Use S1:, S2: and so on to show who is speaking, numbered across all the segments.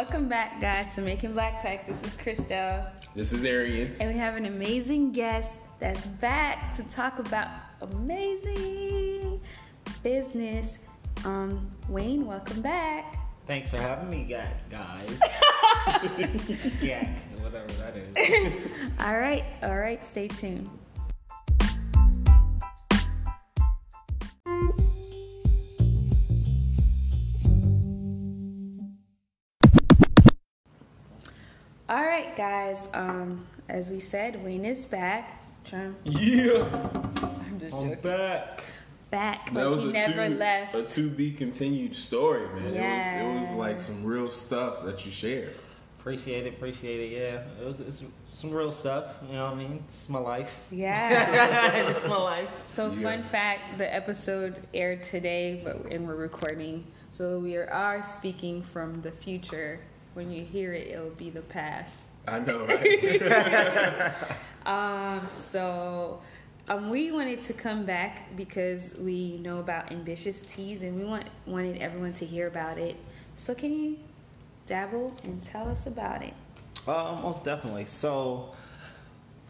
S1: welcome back, guys, to Macon Black Tech. This is Christelle,
S2: This is Arian.
S1: and we have an amazing guest that's back to talk about amazing business. Um, Wayne, welcome back.
S3: Thanks for having me, ga- guys. Yak, whatever that is.
S1: All right, all right, stay tuned. Right, guys. Um, as we said, Wayne is back. Trying,
S2: Yeah.
S1: I'm just
S3: I'm
S1: joking.
S3: back.
S1: Back,
S2: That
S1: like
S2: was
S1: he
S2: a
S1: never
S2: to,
S1: left.
S2: a to be continued story, man.
S1: Yeah.
S2: It was it was like some real stuff that you shared.
S3: Appreciate it, appreciate it. Yeah, it was it's some real stuff. You know what I mean? It's my life.
S1: Yeah.
S3: it's my life.
S1: So
S2: Yeah.
S1: fun fact: the episode aired today, but and we're recording, so we are speaking from the future. When you hear it, it'll be the past.
S2: I know, right?
S1: Um, so um, we wanted to come back because we know about Ambitious Tees, and we want wanted everyone to hear about it. So can you dabble and tell us about it?
S3: Uh, most definitely. So,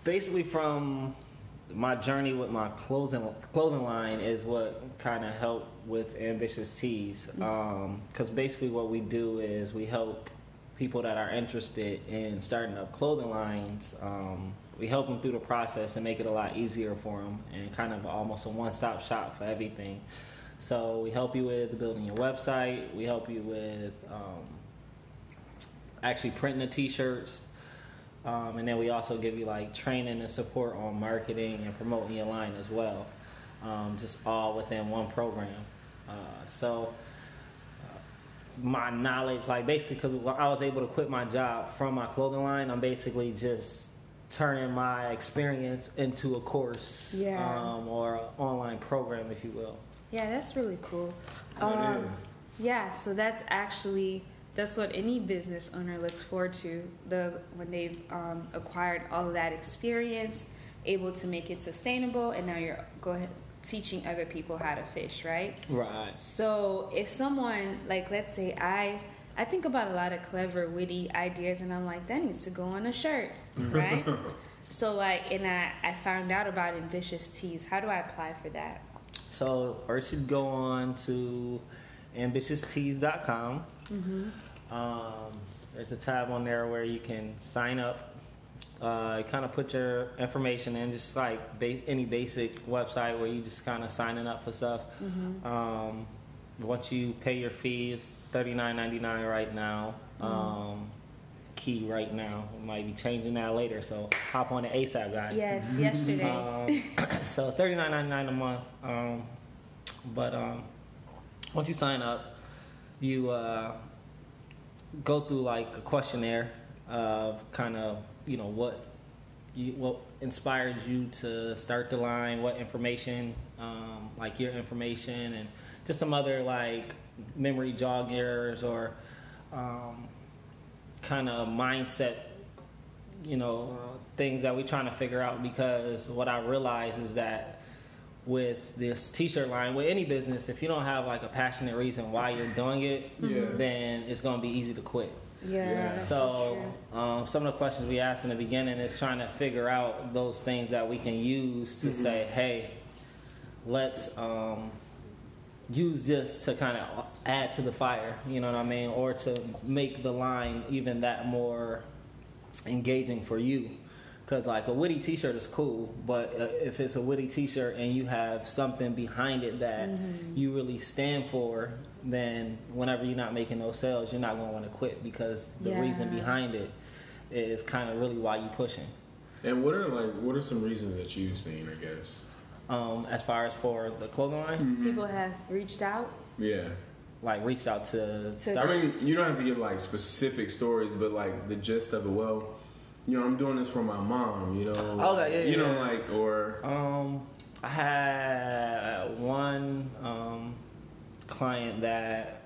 S3: basically, from my journey with my clothing clothing line is what kind of helped with ambitious tees. Because basically, what we do is we help people that are interested in starting up clothing lines. Um, we help them through the process and make it a lot easier for them, and kind of almost a one stop shop for everything. So we help you with building your website. We help you with um, actually printing the t-shirts um, and then we also give you like training and support on marketing and promoting your line as well um, just all within one program uh, so my knowledge like basically because i was able to quit my job from my clothing line i'm basically just turning my experience into a course
S1: Yeah.
S3: um, or an online program if you will
S1: Yeah, that's really cool.
S2: That
S1: Um, yeah, so that's actually that's what any business owner looks forward to. The when they've um, acquired all of that experience, able to make it sustainable, and now you're go ahead teaching other people how to fish, right?
S3: right
S1: So if someone like let's say I I think about a lot of clever, witty ideas and I'm like, that needs to go on a shirt. Right? so like and I, I found out about Ambitious Tees. How do I apply for that?
S3: So first you go on to ambitioustees.com. Um, there's a tab on there where you can sign up. Uh, kind of put your information in, just like ba- any basic website where you just kind of signing up for stuff. Um, once you pay your fee, it's thirty nine ninety nine right now. Um, key right now. We might be changing that later, so hop on the ASAP, guys.
S1: Yes, yesterday.
S3: Um, so it's thirty nine ninety nine a month. Um, but um, once you sign up, you uh, go through like a questionnaire of kind of you know what you what inspired you to start the line, what information, um, like your information, and just some other like memory joggers or um, kind of mindset you know uh, things that we're trying to figure out? Because what I realize is that with this t-shirt line with any business if you don't have like a passionate reason why you're doing it
S2: Yeah.
S3: then it's going to be easy to quit
S1: Yeah.
S2: Yeah.
S1: that's
S3: so um, some of the questions we asked in the beginning is trying to figure out those things that we can use to say hey let's um, use this to kind of add to the fire you know what i mean or to make the line even that more engaging for you because like a witty t-shirt is cool but uh, if it's a witty t-shirt and you have something behind it that you really stand for then whenever you're not making those sales you're not going to want to quit because the reason behind it is kind of really why you're pushing
S2: And what are like what are some reasons that you've seen? I guess.
S3: um, as far as for the clothing line
S1: People have reached out.
S2: Yeah.
S3: like reached out to
S1: To-
S3: start
S2: I mean, you don't have to give like specific stories, but like the gist of it. Well, you know, I'm doing this for my mom. You know.
S3: Okay, yeah,
S2: You know, like or
S3: Um, I had one client that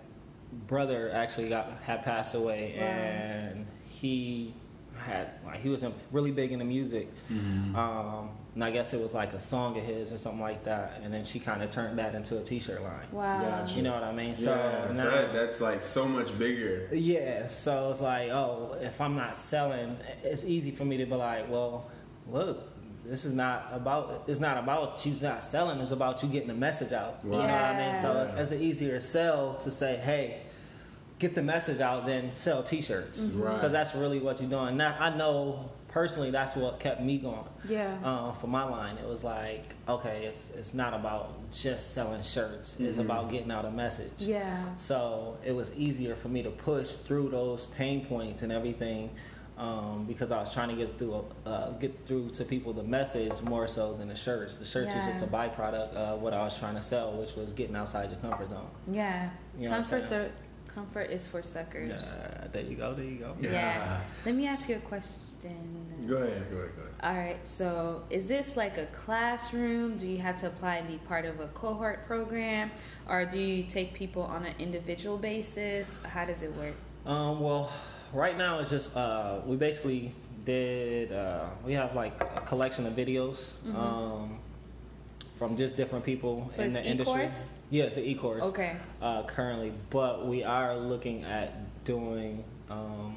S3: brother actually got had passed away,
S1: Wow.
S3: and he had like he was in, really big into music.
S2: Mm-hmm.
S3: Um, and I guess it was like a song of his or something like that. And then she kind of turned that into a T-shirt line.
S1: Wow.
S2: Gotcha.
S3: You know what I mean? So
S2: yeah,
S3: now,
S2: so that, that's like so much bigger.
S3: yeah. So it's like, oh, if I'm not selling, it's easy for me to be like, well, look. This is not about. It's not about you not selling. It's about you getting the message out. You know what I mean? So
S2: Yeah.
S3: it's an easier sell to say, "Hey, get the message out," than sell T-shirts
S2: Right.
S3: because that's really what you're doing. Now, I know personally that's what kept me going
S1: Yeah.
S3: uh, for my line. It was like, okay, it's it's not about just selling shirts. It's
S2: Mhm.
S3: about getting out a message.
S1: yeah.
S3: So it was easier for me to push through those pain points and everything um, because I was trying to get through uh, get through to people the message more so than the shirts. The shirts is just a byproduct of what I was trying to sell, which was getting outside your comfort zone.
S1: Yeah.
S3: You know what
S1: Comforts are comfort is for suckers.
S3: Yeah, there you go. There you go.
S1: Yeah.
S2: Yeah.
S1: Let me ask you a question.
S2: Go ahead, go ahead, go ahead.
S1: All right. So, is this like a classroom? Do you have to apply and be part of a cohort program, or do you take people on an individual basis? How does it work?
S3: Um, well, right now it's just uh, we basically did uh, we have like a collection of videos
S1: Mhm.
S3: um, from just different people
S1: So
S3: in the industry.
S1: e-course?
S3: Yeah, it's an e-course
S1: Okay.
S3: uh, currently, but we are looking at doing um,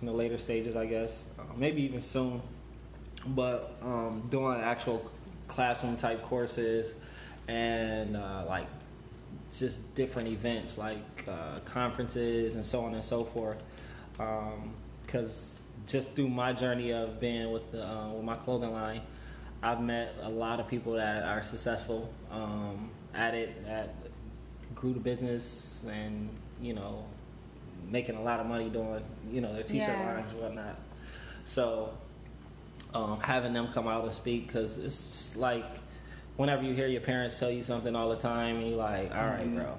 S3: in the later stages, I guess, uh, maybe even soon. But um, doing actual classroom type courses and uh, like just different events like uh, conferences and so on and so forth. Because just through my journey of being with the uh, with my clothing line, I've met a lot of people that are successful um, at it, that grew the business, and you know, making a lot of money doing you know their t-shirt
S1: Yeah.
S3: lines and whatnot. So um, having them come out and speak because it's like whenever you hear your parents tell you something all the time and you're like all right,
S2: Mhm.
S3: bro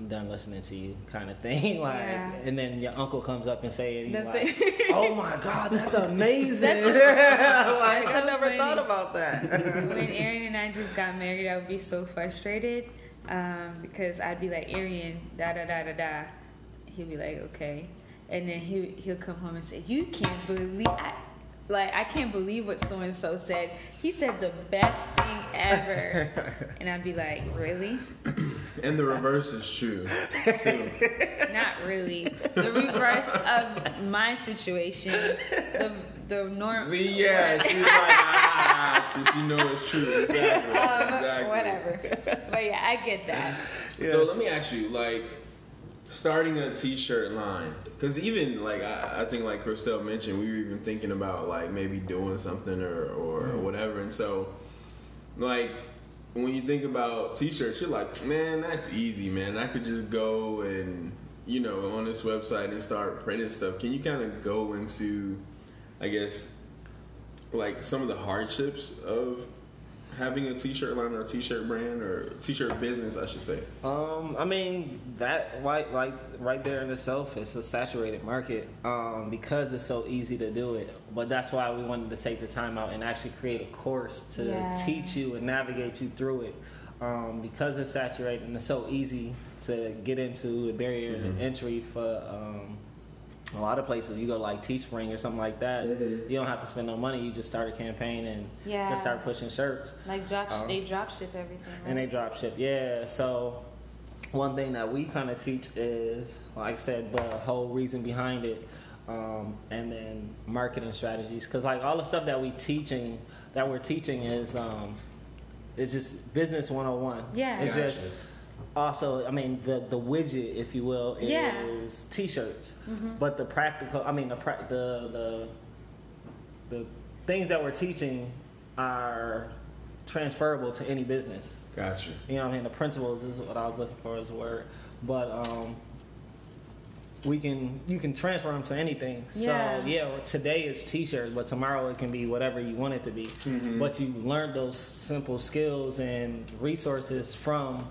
S3: i'm done listening to you kind of thing like
S1: Yeah.
S3: and then your uncle comes up and say it and you're like,
S1: it.
S3: oh my god that's amazing like
S1: That's
S3: i never
S1: funny.
S3: thought about that
S1: when Aaron and I just got married, I would be so frustrated um, because I'd be like, Aaron, da da da da da. He'd be like, okay, and then he he'll come home and say, you can't believe, I, like I can't believe what so and so said. He said the best thing ever, and I'd be like, really?
S2: And the reverse is true too.
S1: Not really. The reverse of my situation, the the norm.
S2: See, yeah, she's like, ah, 'cause she know it's true. Exactly.
S1: Um,
S2: exactly.
S1: Whatever. But yeah, I get that.
S2: So let me ask you, like, starting a T-shirt line, because even like I, I think like Christelle mentioned, we were even thinking about like maybe doing something or or
S3: Mm.
S2: whatever, and so like when you think about T-shirts, you're like, man, that's easy, man. I could just go and you know on this website and start printing stuff. Can you kind of go into, I guess, like some of the hardships of having a t-shirt line or a t-shirt brand or t-shirt business i should say
S3: Um, I mean that right, like right there in itself, it's a saturated market um, because it's so easy to do it. But that's why we wanted to take the time out and actually create a course to
S1: Yeah.
S3: teach you and navigate you through it. Um, because it's saturated and it's so easy to get into the barrier to
S2: Mhm.
S3: entry for um, a lot of places. You go like Teespring or something like that.
S2: Mhm.
S3: You don't have to spend no money. You just start a campaign and
S1: Yeah.
S3: just start pushing shirts
S1: Like drop,
S3: Uh-huh.
S1: they drop ship everything. Right?
S3: and they drop ship. Yeah. So one thing that we kind of teach is, like I said, the whole reason behind it, um, and then marketing strategies. Because like all the stuff that we teaching, that we're teaching is, um, it's just business 101.
S1: Yeah.
S3: It's
S2: Gotcha.
S3: just also, I mean, the the widget, if you will, is
S1: Yeah.
S3: t-shirts.
S1: Mhm.
S3: But the practical, I mean, the pra- the the the things that we're teaching are transferable to any business.
S2: gotcha
S3: You know what I mean? The principles is what I was looking for as a word. But um we can you can transfer them to anything.
S1: Yeah.
S3: So yeah, today it's t-shirts, but tomorrow it can be whatever you want it to be.
S2: Mhm.
S3: But you learn those simple skills and resources from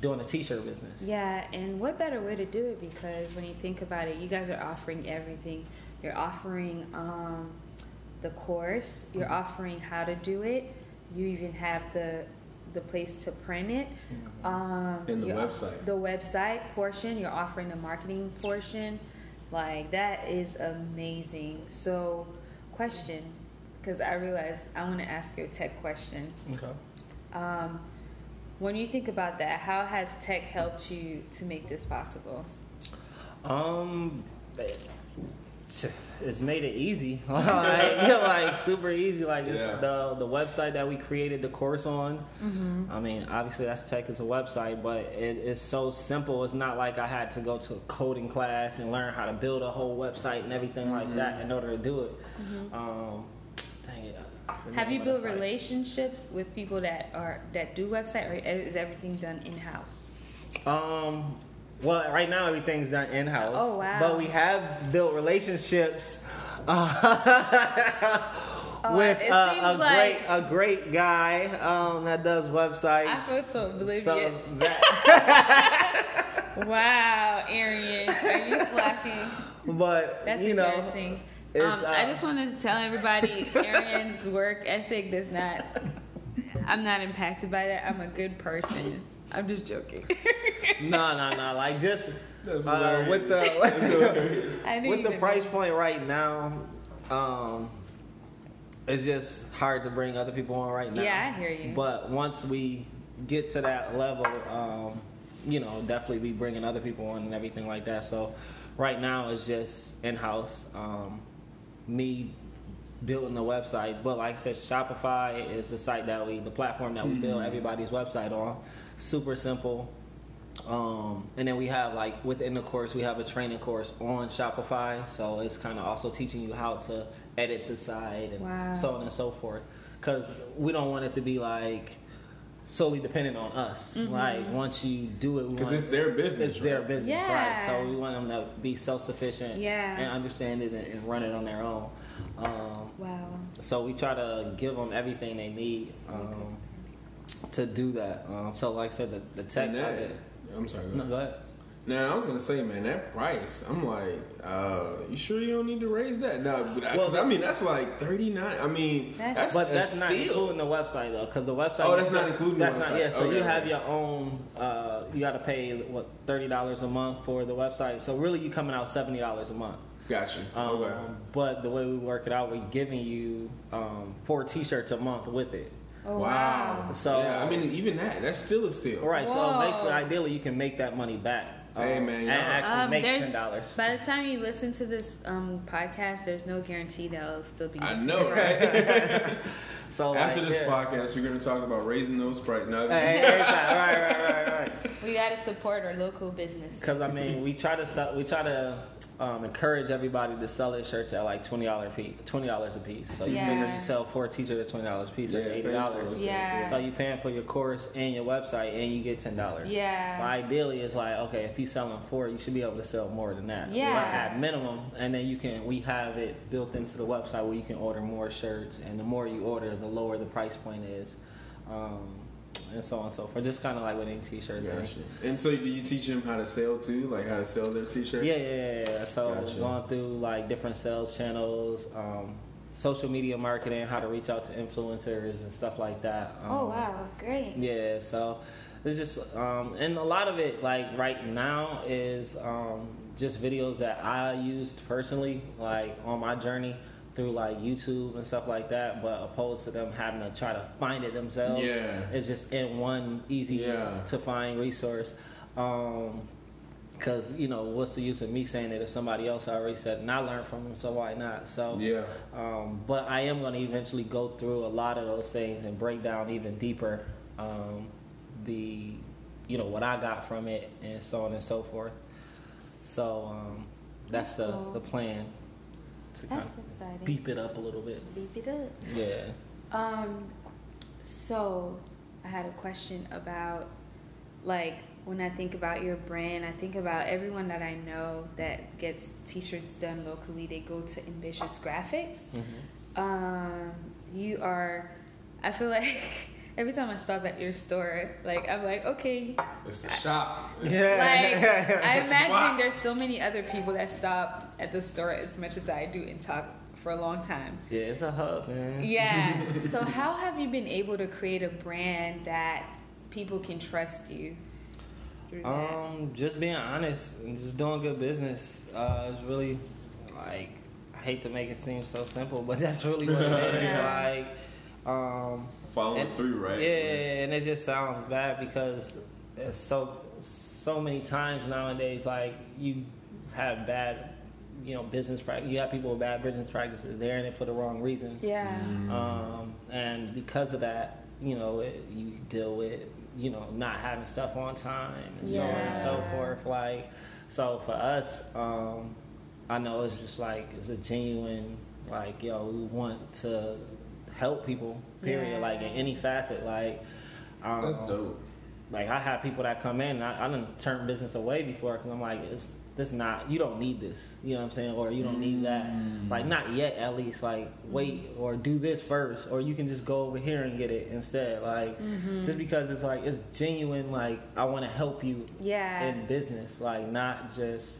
S3: doing a t-shirt business.
S1: Yeah, and what better way to do it? Because when you think about it, you guys are offering everything. You're offering um, the course. You're
S3: Mm-hmm.
S1: offering how to do it. You even have the the place to print it. Um,
S2: And the
S1: you're-
S2: website.
S1: The website portion. You're offering the marketing portion. Like that is amazing. So, question, because I realized I want to ask you a tech question.
S3: Okay.
S1: Um, when you think about that, how has tech helped you to make this possible?
S3: Um, it's made it easy. like, yeah, like super easy. Like
S2: Yeah.
S3: the the website that we created the course on.
S1: Mm-hmm.
S3: I mean, obviously that's tech is a website, but it, it's so simple. It's not like I had to go to a coding class and learn how to build a whole website and everything like that in order to do it. Um, dang it.
S1: Have you built relationships with people that are that do website, or is everything done in house?
S3: Um, well, right now everything's done in house.
S1: Oh, wow.
S3: But we have built relationships uh,
S1: Oh,
S3: with uh, a
S1: like-
S3: great a great guy um, that does websites.
S1: I feel so oblivious.
S3: So that,
S1: wow, Arian, are you slacking?
S3: but
S1: That's
S3: you know,
S1: embarrassing.
S3: It's,
S1: Um, I
S3: uh,
S1: just wanted to tell everybody, Arian's work ethic does not. I'm not impacted by that. I'm a good person. I'm just joking.
S3: no, no, no. Like just uh, with the
S2: hilarious.
S3: With the price
S1: know.
S3: point right now, um, it's just hard to bring other people on right now.
S1: Yeah, I hear you.
S3: But once we get to that level, um, you know, definitely be bringing other people on and everything like that. So right now it's just in house. Um, me building the website, but like I said, Shopify is the site that we, the platform that we build everybody's website on. Super simple. Um, and then we have like within the course, we have a training course on Shopify. So it's kind of also teaching you how to edit the site and
S1: Wow.
S3: so on and so forth. Because we don't want it to be like solely dependent on us.
S1: Mm-hmm.
S3: Like once you do it,
S2: Because it's their business.
S3: it's their business,
S1: Yeah.
S3: right? So we want them to be self sufficient
S1: Yeah.
S3: and understand it and, and run it on their own. Um,
S1: Wow.
S3: so we try to give them everything they need um, to do that. Um, so, like I said, the, the tech.
S2: And
S3: of
S2: that-
S3: it-
S2: I'm sorry. go
S3: No, go ahead.
S2: Now I was gonna say, man, that price. I'm like, uh, you sure you don't need to raise that? No, 'cause
S3: Well-
S2: I mean that's like 39. I mean,
S1: That's-
S2: that's
S3: But
S2: a
S3: that's not
S2: steal.
S3: including the website though, because the website.
S2: Oh, that's
S3: still-
S2: not including the
S3: That's not
S2: website.
S3: yeah. So
S2: Okay,
S3: you have
S2: okay.
S3: your own. Uh, you got to pay what thirty dollars a month for the website. So really, you coming out seventy dollars a month.
S2: Gotcha.
S3: Um,
S2: okay.
S3: But the way we work it out, we're giving you um, four T-shirts a month with it.
S1: Oh
S2: wow.
S1: wow.
S3: So-
S2: yeah, I mean, even that, that's still a steal.
S3: Right.
S1: Whoa.
S3: So basically, ideally, you can make that money back.
S2: Hey,
S3: um,
S2: man,
S3: and actually
S1: Um,
S3: make ten dollars.
S1: By the time you listen to this um, podcast, there's no guarantee that it'll still be.
S2: I know, right?
S3: So
S2: After
S3: like,
S2: this
S3: yeah.
S2: podcast, we're gonna talk about raising those prices. No,
S3: Hey, hey, hey, right, right, right, right.
S1: We gotta support our local business.
S3: Because I mean, we try to sell, we try to um, encourage everybody to sell their shirts at like twenty dollars piece, twenty dollars a piece. So you figure you sell four t-shirts at twenty dollars a piece. That's
S2: Yeah,
S3: eighty dollars.
S1: Yeah.
S3: So you paying for your course and your website, and you get ten dollars.
S1: Yeah.
S3: But ideally, it's like okay, if you're selling four, you should be able to sell more than that.
S1: Yeah.
S3: But at minimum, and then you can. We have it built into the website where you can order more shirts, and the more you order, the lower the price point is. Um, and so on and so forth. Just kind of like with any t-shirt. thing.
S2: And so, do you teach them how to sell too, like how to sell their t-shirts?
S3: Yeah, yeah, yeah, yeah. So
S2: Gotcha.
S3: going through like different sales channels, um, social media marketing, how to reach out to influencers and stuff like that. Um,
S1: Oh wow, great.
S3: Yeah, so it's just um, and a lot of it like right now is um, just videos that I used personally, like on my journey through like YouTube and stuff like that. But opposed to them having to try to find it themselves,
S2: Yeah.
S3: it's just in one easy
S2: Yeah.
S3: to find resource. Um, Cause you know what's the use of me saying it if somebody else already said it and I learned from them, so why not? So
S2: Yeah.
S3: um, but I am going to eventually go through a lot of those things and break down even deeper um, the, you know, what I got from it and so on and so forth. So um, that's,
S1: That's
S3: the,
S1: cool.
S3: the plan to kind
S1: That's
S3: of
S1: exciting.
S3: beep it up a little bit.
S1: Beep it up.
S3: Yeah.
S1: Um, so I had a question about like when I think about your brand, I think about everyone that I know that gets t-shirts done locally. They go to Ambitious Graphics.
S3: Mm-hmm.
S1: Um, you are. I feel like every time I stop at your store, like I'm like, okay.
S2: It's the shop.
S1: Like
S3: Yeah.
S1: I imagine
S2: spot.
S1: there's so many other people that stop at the store as much as I do and talk for a long time.
S3: yeah, it's a hub, man.
S1: Yeah. so how have you been able to create a brand that people can trust you?
S3: Um, just being honest and just doing good business. Uh, it's really like I hate to make it seem so simple, but that's really what it is.
S1: Yeah.
S3: Like, um,
S2: Following
S3: and-
S2: through, right?
S3: Yeah, and it just sounds bad because there's so so many times nowadays, like you have bad, you know, business practice. You have people with bad business practices. They're in it for the wrong reasons.
S1: yeah.
S3: Um, and because of that, you know, it, you deal with, you know, not having stuff on time and so on and so forth. Like, so for us, um, I know it's just like, it's a genuine, like, yo, we want to help people, period.
S1: Yeah.
S3: Like, in any facet. Like, um,
S2: That's dope.
S3: like I have people that come in, and I, I done turn business away before because I'm like, it's this not you don't need this, you know what I'm saying, or you don't need that, mm. like not yet at least. Like wait or do this first, or you can just go over here and get it instead. Like mm-hmm. just because it's like it's genuine, like I want to help you
S1: Yeah.
S3: in business, like not just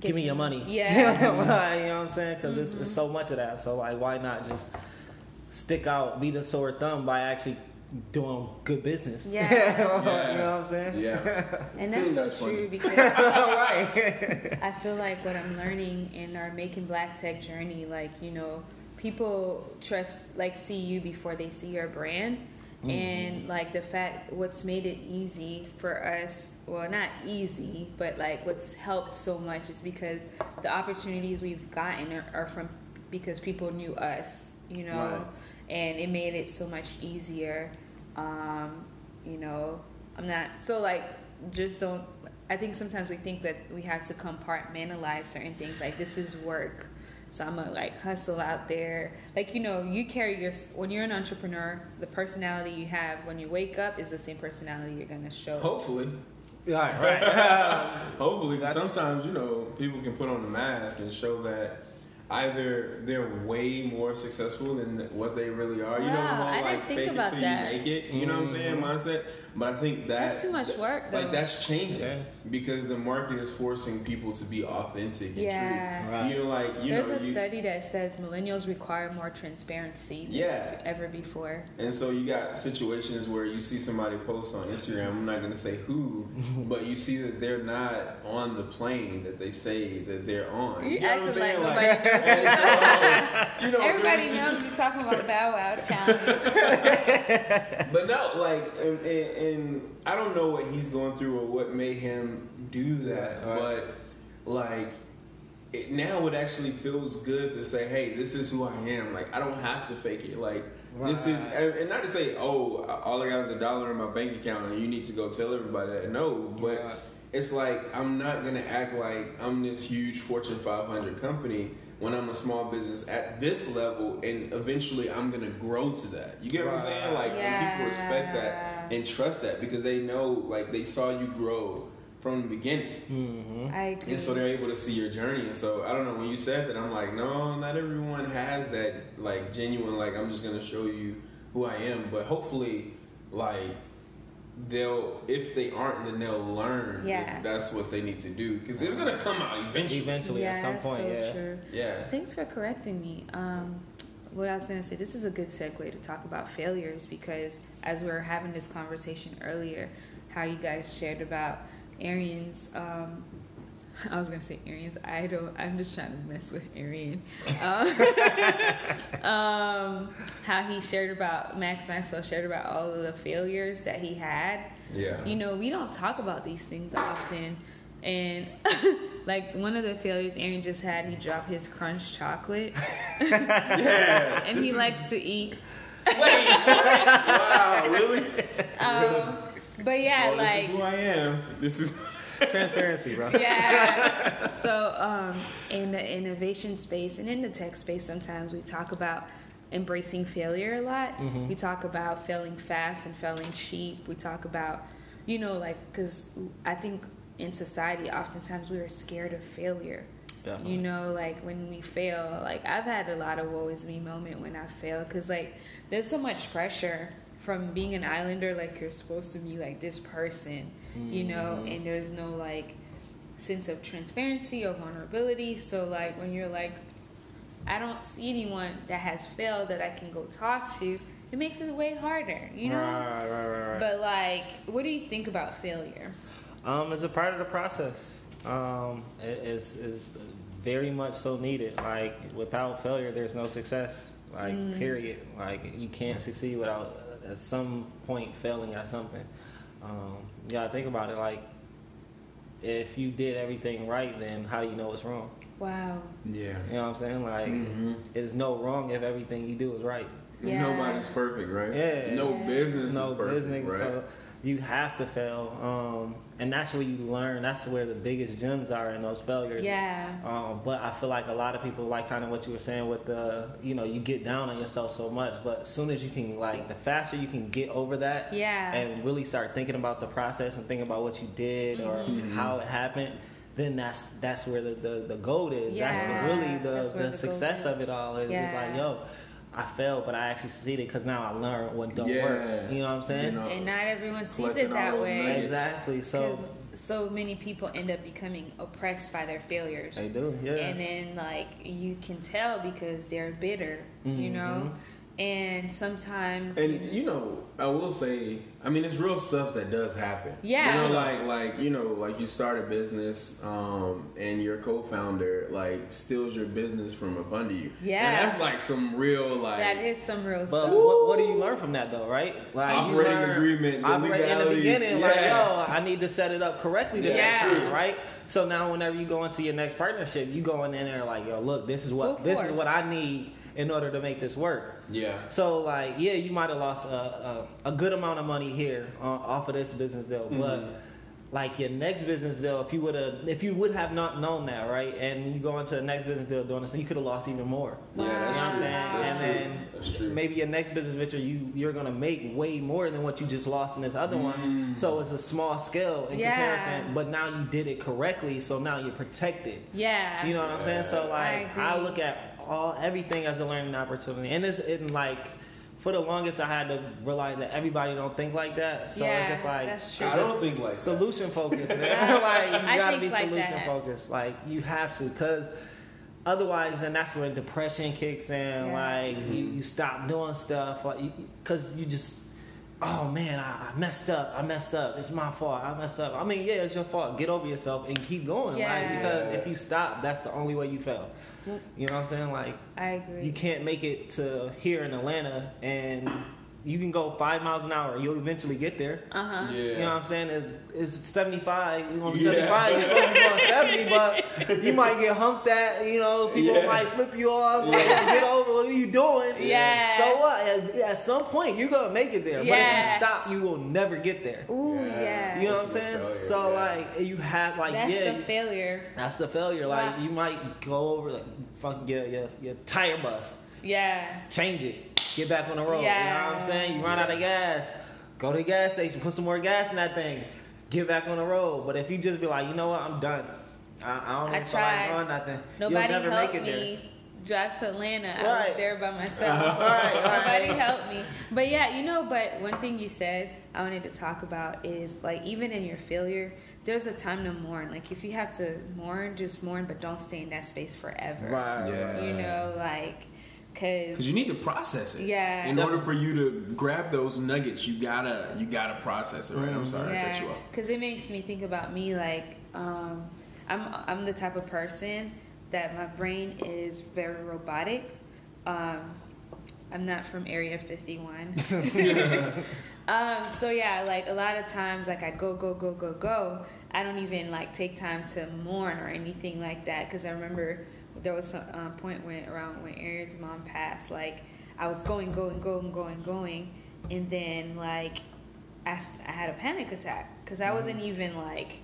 S1: Get
S3: give me
S1: you-
S3: your money.
S1: Yeah.
S3: Like, you know what I'm saying? Because it's, it's mm-hmm. so much of that. So like, why not just stick out, be the sore thumb by actually doing good business?
S1: Yeah.
S3: you know what I'm saying?
S2: Yeah.
S1: And that's so
S2: That's funny.
S1: true because
S3: right.
S1: I feel like what I'm learning in our Macon Black Tech journey, like, you know, people trust, like, see you before they see your brand. Mm-hmm. And, like, the fact, what's made it easy for us, well, not easy, but, like, what's helped so much is because the opportunities we've gotten are, are from because people knew us, you know,
S2: Right.
S1: And it made it so much easier. Um, you know, I'm not, so, like, just don't I think sometimes we think that we have to compartmentalize certain things. Like this is work, so I'm gonna like hustle out there. Like you know, you carry your when you're an entrepreneur, the personality you have when you wake up is the same personality you're gonna show.
S2: Hopefully.
S3: Right, right.
S2: Hopefully, 'cause sometimes you know people can put on a mask and show that either they're way more successful than what they really are. You know, the
S1: Wow,
S2: whole
S1: I didn't
S2: like
S1: think
S2: fake
S1: about
S2: it till
S1: that.
S2: you make it. You know what I'm saying? Mm-hmm. Mindset. But I think that
S1: That's too much work, though.
S2: Like that's changing
S3: Yes.
S2: because the market is forcing people to be authentic and
S1: Yeah.
S2: true.
S3: Right.
S2: You know, like you
S1: There's
S2: know,
S1: a
S2: you,
S1: study that says millennials require more transparency than
S2: Yeah.
S1: ever before.
S2: And so you got situations where you see somebody post on Instagram. I'm not going to say who, but you see that they're not on the plane that they say that they're on.
S1: You
S2: know what I'm
S1: acting like
S2: saying?
S1: nobody
S2: oh, so, you know,
S1: Everybody knows you're talking about Bow Wow challenge.
S2: But no, like, and, and, and I don't know what he's going through or what made him do that,
S3: Right.
S2: but like. It, now it actually feels good to say, "Hey, this is who I am." Like I don't have to fake it. Like this is, and, and not to say, "Oh, all I got is a dollar in my bank account, and you need to go tell everybody that." No, but
S3: Right.
S2: it's like I'm not gonna act like I'm this huge Fortune 500 company when I'm a small business at this level, and eventually I'm gonna grow to that. You get what I'm saying?
S3: Right.
S2: Like, and people respect that and trust that because they know, like, they saw you grow from the beginning,
S3: hmm
S1: I agree.
S2: and so they're able to see your journey. And so I don't know when you said that, I'm like, no, not everyone has that like genuine, like I'm just gonna show you who I am, but hopefully, like. They'll, if they aren't, then they'll learn. that
S1: Yeah.
S2: that's what they need to do because it's gonna come out eventually.
S3: Eventually,
S1: yeah,
S3: at some point,
S1: so
S3: yeah.
S1: true.
S2: Yeah.
S1: Thanks for correcting me. Um, what I was going to say, this is a good segue to talk about failures because as we were having this conversation earlier, how you guys shared about Arian's, um, I was going to say Arian's idol. I'm just trying to mess with Arian. Um, um, how he shared about, Max Maxwell shared about all of the failures that he had
S2: Yeah.
S1: you know, we don't talk about these things often. And like one of the failures Aaron just had, he dropped his crunch chocolate,
S2: yeah.
S1: and
S2: This
S1: he
S2: is-
S1: likes to eat.
S2: Wait, wow, really?
S1: Um, but yeah,
S2: Oh,
S1: like
S2: this is who I am. This is.
S3: Transparency, bro.
S1: yeah. So um, in the innovation space and in the tech space, sometimes we talk about embracing failure a lot. We talk about failing fast and failing cheap. We talk about, you know, like because I think in society, oftentimes we are scared of failure.
S3: Definitely.
S1: You know, like when we fail, like I've had a lot of woe is me moment when I fail because like there's so much pressure from being an islander, like you're supposed to be like this person, you know, mm-hmm. and there's no like sense of transparency or vulnerability. So like when you're like, I don't see anyone that has failed that I can go talk to, it makes it way harder, you know.
S3: Right, right, right, right.
S1: But like, what do you think about failure?
S3: Um, it's a part of the process. Um, it is is very much so needed. Like without failure, there's no success. Like
S1: Mm.
S3: period. Like you can't succeed without uh, at some point failing at something. Um, you gotta think about it. Like if you did everything right, then how do you know it's wrong?
S1: Wow.
S2: Yeah.
S3: You know what I'm saying? Like
S2: Mhm.
S3: it's no wrong if everything you do is right.
S1: Yeah.
S2: Nobody's perfect, right?
S3: Yeah.
S2: No business
S3: no
S2: is perfect,
S3: business.
S2: right?
S3: So you have to fail, um, and that's where you learn. That's where the biggest gems are in those failures.
S1: Yeah.
S3: Um, but I feel like a lot of people like kind of what you were saying with the, you know, you get down on yourself so much, but as soon as you can, like, the faster you can get over that,
S1: Yeah.
S3: and really start thinking about the process and thinking about what you did or
S1: Mm-hmm.
S3: how it happened. Then that's that's where the, the, the gold is.
S1: Yeah.
S3: That's really the, the,
S1: the
S3: success of it all. Is it's like, yo, I failed, but I actually succeeded because now I learned what don't
S2: Yeah.
S3: work. You know what I'm saying?
S2: You know,
S1: And not everyone sees it that way.
S2: nuggets.
S3: Exactly. So
S1: so many people end up becoming oppressed by their failures.
S3: they do, yeah.
S1: And then like you can tell because they're bitter, you mm-hmm. know? And sometimes
S2: And you know, I will say, I mean, it's real stuff that does happen.
S1: Yeah.
S2: You know, like like you know, like you start a business, um, and your co-founder like steals your business from up under you.
S1: Yeah.
S2: And that's like some real like.
S1: that is some real stuff.
S3: But
S1: stuff.
S3: what, what do you learn from that though, right? Like you
S2: Operating
S3: learn-
S2: agreement, the
S3: operate in the
S2: legalities,
S3: beginning, like yo, I need to set it up correctly to
S1: Yeah.
S3: that shit, right? So now whenever you go into your next partnership, you going in there like, yo, look, this is what
S1: Full
S3: this is what I need in order to make this work.
S2: yeah.
S3: So like, yeah, you might have lost a, a, a good amount of money here uh, off of this business deal,
S2: Mm-hmm.
S3: but like your next business deal, if you would have, if you would have not known that, right, and you go into the next business deal doing this, you could have lost even more.
S2: Yeah,
S3: You know
S2: that's
S3: what I'm
S2: true.
S3: saying?
S2: That's
S3: and
S2: true.
S3: then
S2: That's true.
S3: maybe your next business venture, you you're gonna make way more than what you just lost in this other one. So it's a small scale in
S1: Yeah.
S3: comparison, but now you did it correctly, so now you're protected.
S1: yeah.
S3: You know what I'm saying? So like, I,
S1: agree.
S3: look at all everything as a learning opportunity, and it's in like. For the longest, I had to realize that everybody don't think like that. So
S1: Yeah,
S3: it's just like
S1: that's true.
S2: I don't think like that.
S3: solution focused, man. like you
S1: I
S3: gotta be
S1: like
S3: solution
S1: that.
S3: focused. Like you have to, because otherwise, then that's when depression kicks in.
S1: Yeah.
S3: Like you, you stop doing stuff, like because you, just. Oh man, I, I messed up. I messed up. It's my fault. I messed up. I mean, yeah, it's your fault. Get over yourself and keep going. Like
S1: Yeah.
S3: because if you stop, that's the only way you fail. You know what I'm saying? Like
S1: I agree.
S3: you can't make it to here in Atlanta and you can go five miles an hour. You'll eventually get there.
S1: Uh huh.
S2: Yeah.
S3: You know what I'm saying? It's, it's 75. You want
S2: Yeah.
S3: 75, you're supposed to be going 70, but you might get humped at. You know, people
S2: Yeah.
S3: might flip you off. Like, get over. What are you doing?
S1: Yeah.
S3: So what? At, at some point, you're gonna make it there. But if you stop, you will never get there.
S1: Ooh,
S2: Yeah.
S1: yeah.
S3: You know what I'm saying?
S2: failure,
S3: So
S2: yeah.
S3: like, you have like,
S1: That's
S3: yeah,
S1: the failure.
S3: that's the failure. Like,
S1: Wow.
S3: you might go over like, fuck your your, your tire bust
S1: Yeah.
S3: change it, get back on the road. Yeah. You know what I'm saying? You run out of gas, go to the gas station, put some more gas in that thing, get back on the road. But if you just be like, you know what, I'm done. I, I don't
S1: I
S3: even feel like doing nothing.
S1: Nobody
S3: You'll never
S1: helped
S3: make it there.
S1: me drive to Atlanta. I was there by myself.
S3: Right, right.
S1: Nobody helped me. But yeah, you know, but one thing you said I wanted to talk about is like even in your failure, there's a time to mourn. Like if you have to mourn, just mourn, but don't stay in that space forever.
S3: Right.
S2: Yeah.
S1: You know, like because
S2: Because you need to process it.
S1: Yeah.
S2: In order for you to grab those nuggets, you gotta you gotta process it. Right. I'm sorry I cut you off.
S1: because it makes me think about me. Like, um, I'm I'm the type of person that my brain is very robotic. Um, I'm not from Area 51. um, so yeah, like a lot of times, like I go go go go go. I don't even like take time to mourn or anything like that because I remember there was a uh, point when around when Aaron's mom passed. Like I was going going going going going, and then like I had a panic attack because I wasn't even like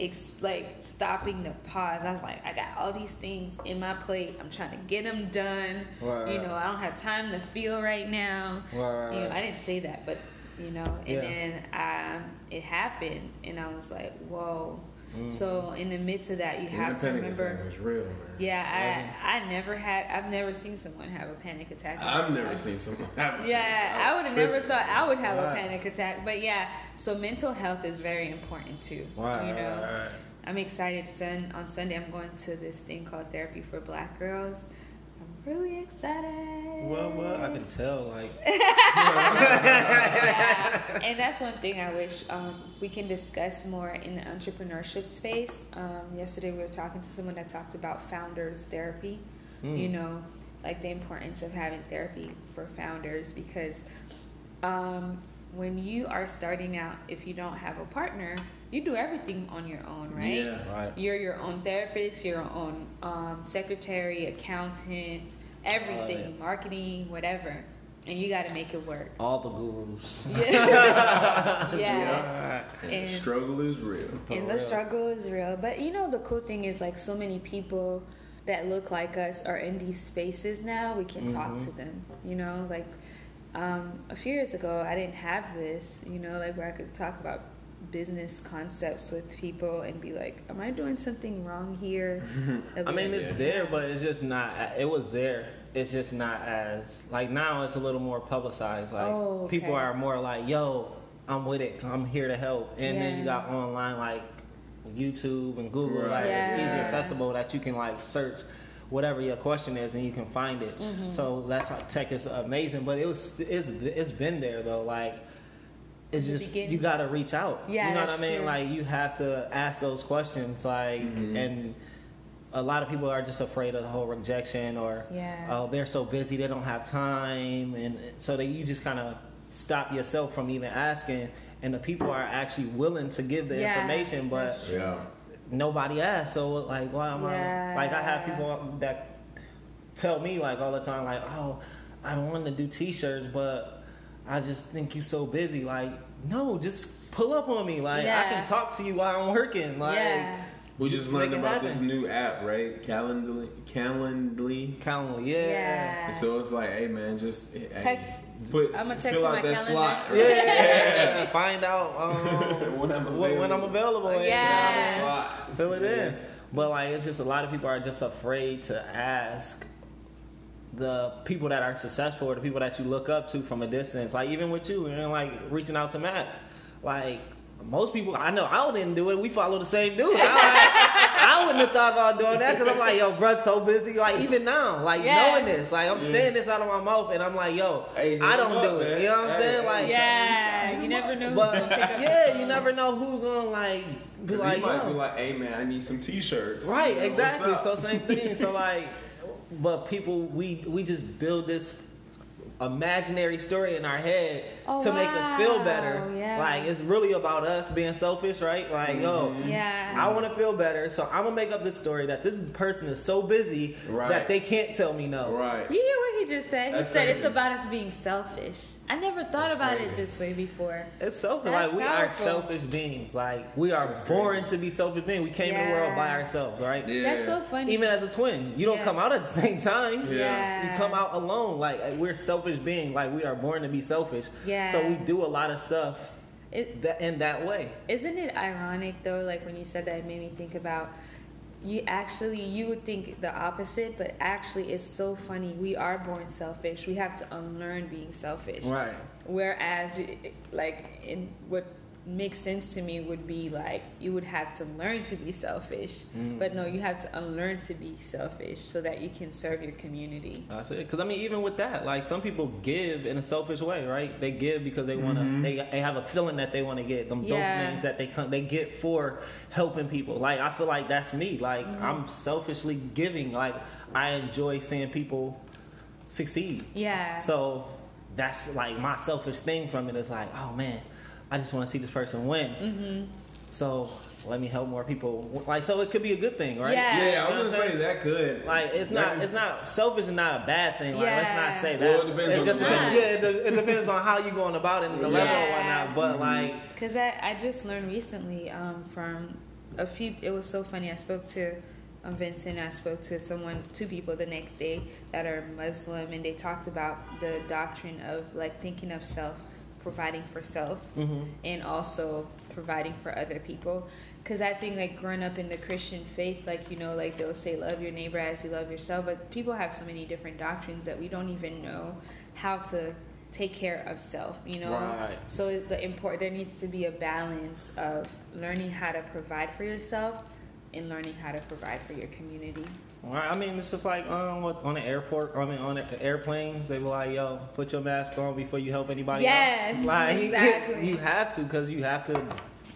S1: ex- like stopping to pause. I was like, I got all these things in my plate. I'm trying to get them done.
S3: Right,
S1: you know, I don't have time to feel right now.
S3: Right,
S1: You know. I didn't say that, but you know, and
S3: Yeah.
S1: then um, it happened, and I was like, whoa.
S3: Mm-hmm.
S1: So in the midst of that, you
S2: Yeah,
S1: have to remember.
S2: is real, man.
S1: Yeah, I I never had. I've never seen someone have a panic attack.
S2: I've never seen someone have. a
S1: Yeah,
S2: panic.
S1: I would have never thought I would have a panic attack. But yeah, so mental health is very important too.
S3: Right,
S1: you know. I'm excited. Sun on Sunday, I'm going to this thing called Therapy for Black Girls. Really excited.
S3: Well, well, I can tell. Like,
S1: and that's one thing I wish um, we can discuss more in the entrepreneurship space. Um, yesterday, we were talking to someone that talked about founders therapy.
S3: Mm.
S1: You know, like the importance of having therapy for founders because um, when you are starting out, if you don't have a partner, you do everything on your own, right?
S2: Yeah.
S3: right.
S1: You're your own therapist, your own um, secretary, accountant, everything,
S3: yeah.
S1: marketing, whatever. And you got to make it work.
S3: All the gurus.
S1: Yeah. yeah.
S2: And the
S1: And-
S2: struggle is real.
S3: For
S1: And the struggle is real. But you know, the cool thing is like so many people that look like us are in these spaces now. We can talk
S3: Mhm.
S1: to them. You know, like um, a few years ago, I didn't have this. You know, like where I could talk about business concepts with people and be like, "Am I doing something wrong here?"
S3: I mean,
S1: like,
S3: it's there, but it's just not. It was there. It's just not as like now. It's a little more publicized. Like
S1: Oh, okay.
S3: people are more like, "Yo, I'm with it. I'm here to help." And then you got online like YouTube and Google. Like
S2: Right.
S3: it's easy accessible that you can like search whatever your question is and you can find it.
S1: Mm-hmm.
S3: So that's how tech is amazing. But it was it's it's been there though. Like it's just
S1: beginning.
S3: you got to reach out.
S1: Yeah,
S3: you know what I mean?
S1: true.
S3: Like you have to ask those questions. Like
S2: Mhm.
S3: and a lot of people are just afraid of the whole rejection or
S1: Yeah.
S3: oh they're so busy they don't have time and so that you just kind of stop yourself from even asking and the people are actually willing to give the
S1: Yeah,
S3: information but
S2: Yeah.
S3: nobody asks so like why am
S1: Yeah.
S3: I like I have people that tell me like all the time like oh I want to do t-shirts but I just think you're so busy like no just pull up on me like I can talk to you while I'm working like
S1: yeah.
S2: We just
S3: Just
S2: learned
S3: make it
S2: about this new app, right? Calendly. Calendly.
S3: Calendly yeah
S1: Yeah.
S2: So it's like, hey man, just hey,
S1: Text-
S2: Put,
S1: I'ma text
S2: fill out
S1: my
S2: that
S1: calendar.
S2: slot.
S3: Yeah, find out um,
S2: When I'm
S3: when, when I'm available. and
S1: Yeah.
S2: Slot.
S3: fill it in. But like, it's just a lot of people are just afraid to ask the people that are successful or the people that you look up to from a distance. Like even with you, and like reaching out to Max, like. Most people, I know I didn't do it. We follow the same dude. I, I wouldn't have thought about doing that because I'm like, yo, bruh, so busy. Like even now, like
S1: Yeah.
S3: knowing this, like I'm
S2: Yeah.
S3: saying this out of my mouth, and I'm like, yo,
S2: Hey,
S3: I don't do
S2: up,
S3: it.
S2: man.
S3: You know what I'm
S2: Hey,
S3: saying?
S2: hey,
S3: Like,
S1: Yeah, you never know. who's
S3: but
S1: gonna pick up
S3: yeah, you never know who's gonna like be
S2: 'Cause
S3: like,
S2: he might
S3: yo.
S2: be like, hey man, I need some t-shirts.
S3: right,
S2: You know,
S3: exactly. So same thing. So like, but people, we we just build this imaginary story in our head
S1: Oh,
S3: to make us feel better.
S1: yeah.
S3: Like it's really about us being selfish, right? Like, yo,
S1: Yeah.
S3: I want to feel better, so I'm gonna make up this story that this person is so busy
S2: Right.
S3: that they can't tell me no.
S2: Right.
S1: You hear what he just said? He
S2: That's
S1: said it's about us being selfish. I never thought
S2: That's
S1: about
S2: crazy.
S1: it this way before.
S3: It's selfish.
S1: That's
S3: like we are selfish beings. Like we are
S2: That's
S3: born
S2: crazy.
S3: to be selfish beings. We came in the world by ourselves, right?
S2: Yeah.
S1: That's so funny.
S3: Even as a twin, you don't
S1: Yeah.
S3: come out at the same time.
S1: yeah.
S3: You come out alone. Like we're selfish beings. Like we are born to be selfish.
S1: Yeah.
S3: So we do a lot of stuff
S1: It,
S3: that in that way.
S1: Isn't it ironic though? Like when you said that, it made me think about you actually you would think the opposite, but actually it's so funny. We are born selfish. We have to unlearn being selfish.
S3: Right.
S1: Whereas, like in what makes sense to me would be like you would have to learn to be selfish,
S3: Mm.
S1: but no, you have to unlearn to be selfish so that you can serve your community.
S3: That's it. Because I mean, even with that, like some people give in a selfish way, right? They give because they want to.
S2: Mhm.
S3: They, they have a feeling that they want to get them
S1: Yeah.
S3: dopamines that they come, they get for helping people. Like I feel like that's me. Like
S1: Mm-hmm.
S3: I'm selfishly giving. Like I enjoy seeing people succeed.
S1: Yeah.
S3: So that's like my selfish thing from it is like, oh man, I just want to see this person win.
S1: mm-hmm.
S3: So let me help more people. Like so, it could be a good thing, right?
S1: Yeah.
S2: Yeah, I
S3: You know
S2: was gonna say that could.
S3: Like it's
S2: That
S3: not,
S2: is-
S3: it's not selfish is not a bad thing. Like let's not say that.
S2: Well, it depends on
S3: just
S2: the
S3: depends, yeah, it, it depends on how you're going about it and the
S2: Yeah.
S3: level or whatnot. But
S2: Mhm.
S3: like,
S1: Because I, I just learned recently um, from a few, it was so funny. I spoke to um, Vincent, I spoke to someone, two people the next day that are Muslim, and they talked about the doctrine of like thinking of self, providing for self,
S3: mhm.
S1: and also providing for other people. Because I think like growing up in the Christian faith, like you know, like they'll say love your neighbor as you love yourself, but people have so many different doctrines that we don't even know how to take care of self. You know,
S3: Right.
S1: so the important there needs to be a balance of learning how to provide for yourself and learning how to provide for your community.
S3: Right, I mean, it's just like um, what, on the airport. I mean, on the airplanes, they be like, "Yo, put your mask on before you help anybody
S1: Yes,
S3: else." Like,
S1: exactly.
S3: you have to because you have to.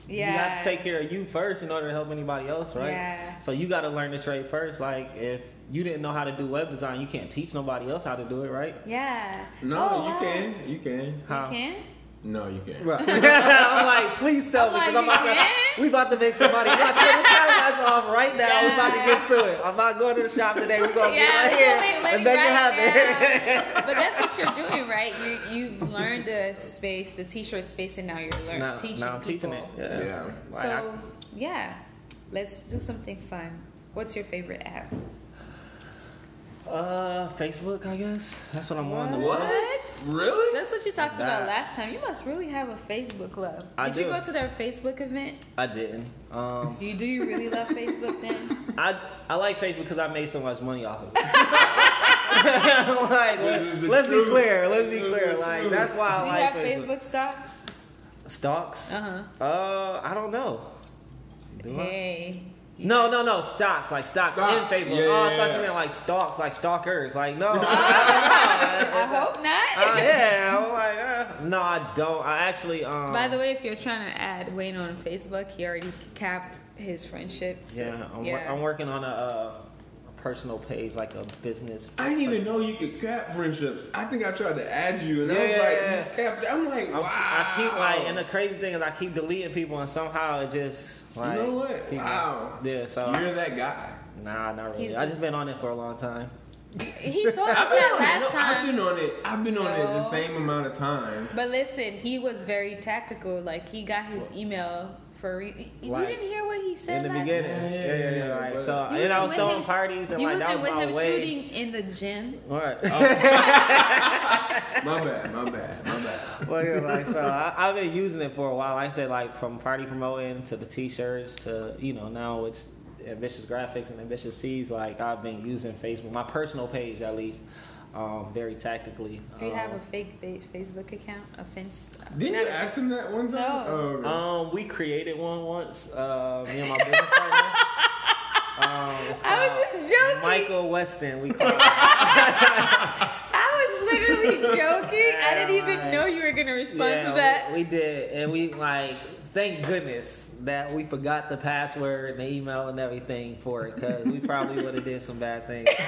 S3: Yeah. You have to take care of you first in order to help anybody else, right?
S1: Yeah.
S3: So you got to learn the trade first. Like, if you didn't know how to do web design, you can't teach nobody else how to do it, right?
S1: Yeah.
S2: No,
S1: Oh,
S2: you
S1: wow.
S2: can. You can.
S1: You can?
S2: No, you can't.
S3: Right. I'm like, please tell
S1: I'm
S3: me, because
S1: like,
S3: I'm about to, we about to make somebody. We about to turn the podcast off right now. We about to get to it. I'm not going to the shop today. We're gonna
S1: Yeah,
S3: get right here
S1: wait, wait,
S3: and make it happen.
S1: But that's what you're doing, right? You you've learned the space, the t-shirt space, and now you're learning
S3: now,
S1: teaching
S3: now I'm teaching
S1: people.
S3: it. Yeah.
S2: Yeah.
S3: Like,
S1: So yeah, let's do something fun. What's your favorite app?
S3: Uh, Facebook, I guess. That's what I'm on. The
S2: What?
S1: What?
S2: Really?
S1: That's what you talked about last time. You must really have a Facebook love.
S3: I
S1: Did you go to their Facebook event?
S3: I didn't. Um,
S1: You do you really love Facebook then?
S3: I I like Facebook because I made so much money off of it. like,
S2: This is the
S3: let's be clear. Let's be clear. Like that's why I
S1: do you
S3: like
S1: have
S3: Facebook.
S1: Facebook stocks?
S3: Stocks?
S1: Uh huh.
S3: Uh, I don't know. Do I?
S1: Hey.
S3: No, no, no. Stocks, like stocks,
S2: Stocks.
S3: in Facebook.
S2: Yeah,
S3: oh, I thought
S2: yeah.
S3: you meant like stalks, like stalkers. Like no.
S1: I
S3: uh,
S1: hope not.
S3: yeah, I'm like, uh, no, I don't. I actually, um,
S1: By the way, if you're trying to add Wayne on Facebook, he already capped his friendships.
S3: yeah, I'm, wor- I'm working on a, uh, a personal page, like a business.
S2: I didn't even know you could cap friendships. I think I tried to add you, and I was like, he's capped. I'm like,
S3: I'm-
S2: wow.
S3: I keep like, and the crazy thing is, I keep deleting people, and somehow it just like,
S2: know what?
S3: people-
S2: Wow.
S3: Yeah, so
S2: You're that guy.
S3: nah, not really.
S1: He's
S3: I just been on it for a long time.
S1: He told us that
S2: on it.
S1: last
S2: No, I've been on it. I've been on it the same amount of time.
S1: But listen, he was very tactical. Like he got his email for. Re- you
S3: Like,
S1: didn't hear what he said
S3: In the
S1: last
S3: beginning,
S2: Yeah,
S3: yeah,
S2: yeah,
S3: yeah, yeah.
S2: yeah,
S3: Like,
S2: but-
S3: so,
S1: You
S3: and I
S1: wasn't
S3: throwing
S1: him-
S3: parties, and
S1: You
S3: like that
S1: wasn't with
S3: my
S1: him
S3: way.
S1: shooting in the gym.
S3: Right. Oh.
S2: My bad. My bad. My bad.
S3: well, yeah, like so, I, I've been using it for a while. Like I said, like from party promoting to the t-shirts to you know now it's ambitious graphics and ambitious Tees. Like I've been using Facebook, my personal page at least, um, very tactically.
S1: Do you have a
S3: Um,
S1: fake Facebook account? Offense.
S2: Didn't you ask him that one time?
S1: No.
S2: Oh, okay.
S3: Um, we created one once. Uh, me and my business partner. Um, it's
S1: I was just joking.
S3: Michael Weston. We call it.
S1: I was literally joking. I didn't even
S3: like-
S1: know you were gonna respond
S3: yeah,
S1: to that.
S3: We, we did, and we like. Thank goodness that we forgot the password and the email and everything for it, because we probably would have did some bad things.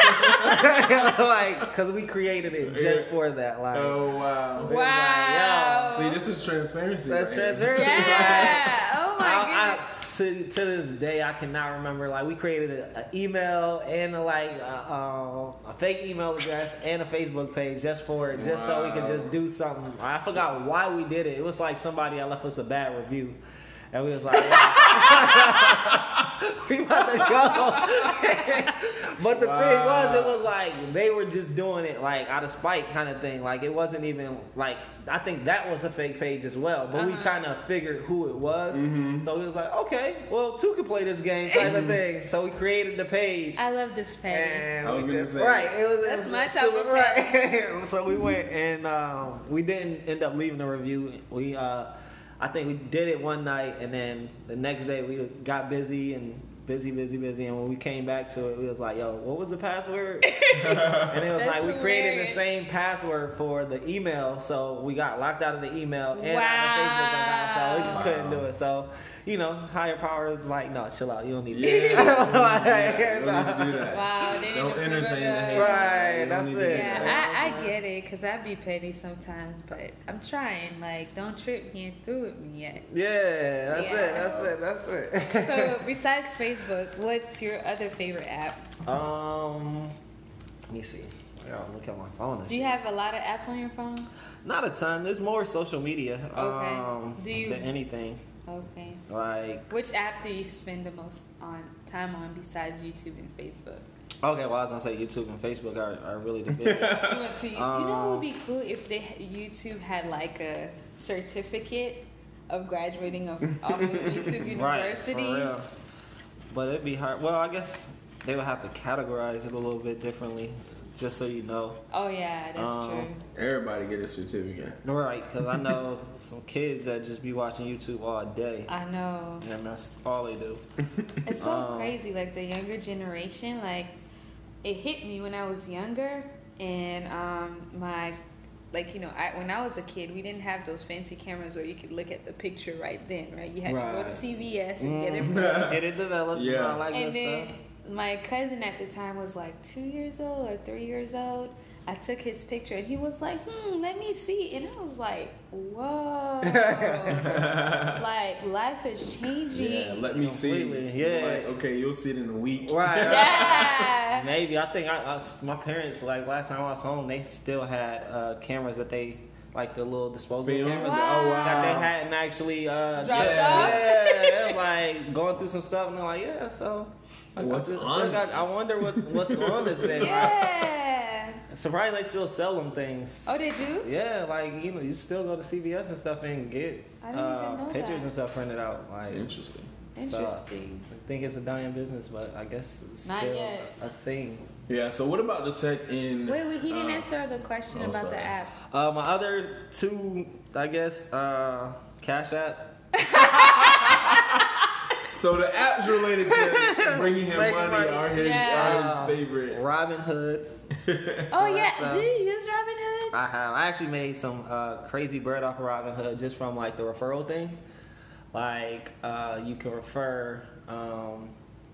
S3: like, because we created it just for that. Like,
S2: oh wow.
S3: we was like,
S1: Wow.
S2: See, this is transparency.
S3: that's
S2: right here.
S3: transparency.
S1: yeah. Oh my
S3: I,
S1: goodness.
S3: I, to to this day, I cannot remember. Like we created an email and a, like a, uh, a fake email address and a Facebook page just for it, just so we could just do something. I forgot why we did it. It was like somebody left us a bad review. And we was like, we about to go. but the thing was, it was like they were just doing it like out of spite kind of thing. Like it wasn't even like I think that was a fake page as well. But we
S1: Uh-huh.
S3: kind of figured who it was.
S2: Mm-hmm.
S3: So it was like, okay, well, two can play this game type of thing. So we created the page.
S1: I love this page.
S3: And
S2: I was gonna
S3: just-
S2: say.
S3: right. It was, it
S1: That's
S3: was
S1: my type
S3: super-
S1: of
S3: right. so we went and um, we didn't end up leaving the review. We uh, I think we did it one night and then the next day we got busy and busy, busy, busy. And when we came back to it, we was like, yo, what was the password? and it was like we created
S1: hilarious.
S3: the same password for the email, so we got locked out of the email and out of Facebook account, so we just
S2: Wow.
S3: couldn't do it. So. You know, higher power is like, no, chill out. You don't need to.
S2: Yeah.
S3: Like,
S2: Don't need do that.
S1: Wow, they
S2: Don't
S1: didn't
S2: entertain the hate.
S3: Right, that's
S2: need to
S3: it.
S2: that.
S1: Yeah, I, I get it because I be petty sometimes, but I'm trying. Like, don't trip. He ain't through with me yet.
S3: Yeah, that's
S1: Yeah.
S3: it. That's it. That's it.
S1: So, besides Facebook, what's your other favorite app?
S3: um, let me see. I gotta look at my phone.
S1: Do
S3: see.
S1: you have a lot of apps on your phone?
S3: Not a ton. There's more social media.
S1: Okay.
S3: Um,
S1: Do you-
S3: than anything?
S1: Okay.
S3: Like,
S1: Which app do you spend the most on time on besides YouTube and Facebook?
S3: okay, well, I was gonna say YouTube and Facebook are, are really the biggest.
S1: You went to. you know what
S3: Um,
S1: would be cool if they YouTube had like a certificate of graduating of, off of YouTube
S3: right, for
S1: University.
S3: real. But it'd be hard. Well, I guess they would have to categorize it a little bit differently, just so you know.
S1: Oh yeah, that's
S3: Um,
S1: true.
S2: Everybody get a certificate.
S3: Right, because I know some kids that just be watching YouTube all day,
S1: I know.
S3: and that's all they do.
S1: It's so
S3: Um,
S1: crazy. Like the younger generation, like it hit me when I was younger, and um, my like you know, I when I was a kid, we didn't have those fancy cameras where you could look at the picture right then, right? You had to go to CVS and get it.
S3: Mm. Get it developed.
S2: Yeah.
S3: I like
S1: and
S3: that
S1: then
S3: stuff.
S1: My cousin at the time was like two years old or three years old. I took his picture and he was like, "Hmm, let me see," and I was like, "Whoa!" like life is changing.
S2: Yeah, let me see.
S3: Yeah.
S2: Like, okay, you'll see it in a week.
S3: Right.
S1: Yeah.
S3: Maybe I think I, I- my parents like last time I was home, they still had uh, cameras that they like the little disposable
S2: Film?
S3: cameras
S1: Wow.
S2: Oh wow.
S3: that they hadn't actually uh,
S1: Dropped
S3: yeah,
S1: off?
S3: Yeah, they was like going through some stuff, and they're like, yeah, so. I,
S2: What's
S3: I, just-
S2: on
S3: still got, I wonder what what's going on this thing.
S1: Yeah.
S3: Surprised they still sell them things.
S1: Oh, they do.
S3: Yeah, like you know, you still go to CVS and stuff and get uh, pictures
S1: that.
S3: and stuff printed out. Like,
S2: Interesting.
S1: Interesting.
S3: I think it's a dying business, but I guess it's
S1: Not
S3: still
S1: yet.
S3: a thing.
S2: Yeah. So what about the tech in?
S1: Wait, wait, he didn't
S2: uh,
S1: answer the question
S2: oh,
S1: about
S2: sorry.
S1: the app.
S3: Uh, my other two, I guess, uh, Cash App.
S2: So the apps related to bringing him money,
S3: money.
S2: are his,
S1: Yeah.
S2: are his favorite.
S3: Robinhood.
S1: Oh yeah,
S3: that's, uh,
S1: do you use Robinhood?
S3: I have. I actually made some uh, crazy bread off of Robinhood just from like the referral thing. Like uh, you can refer. Um,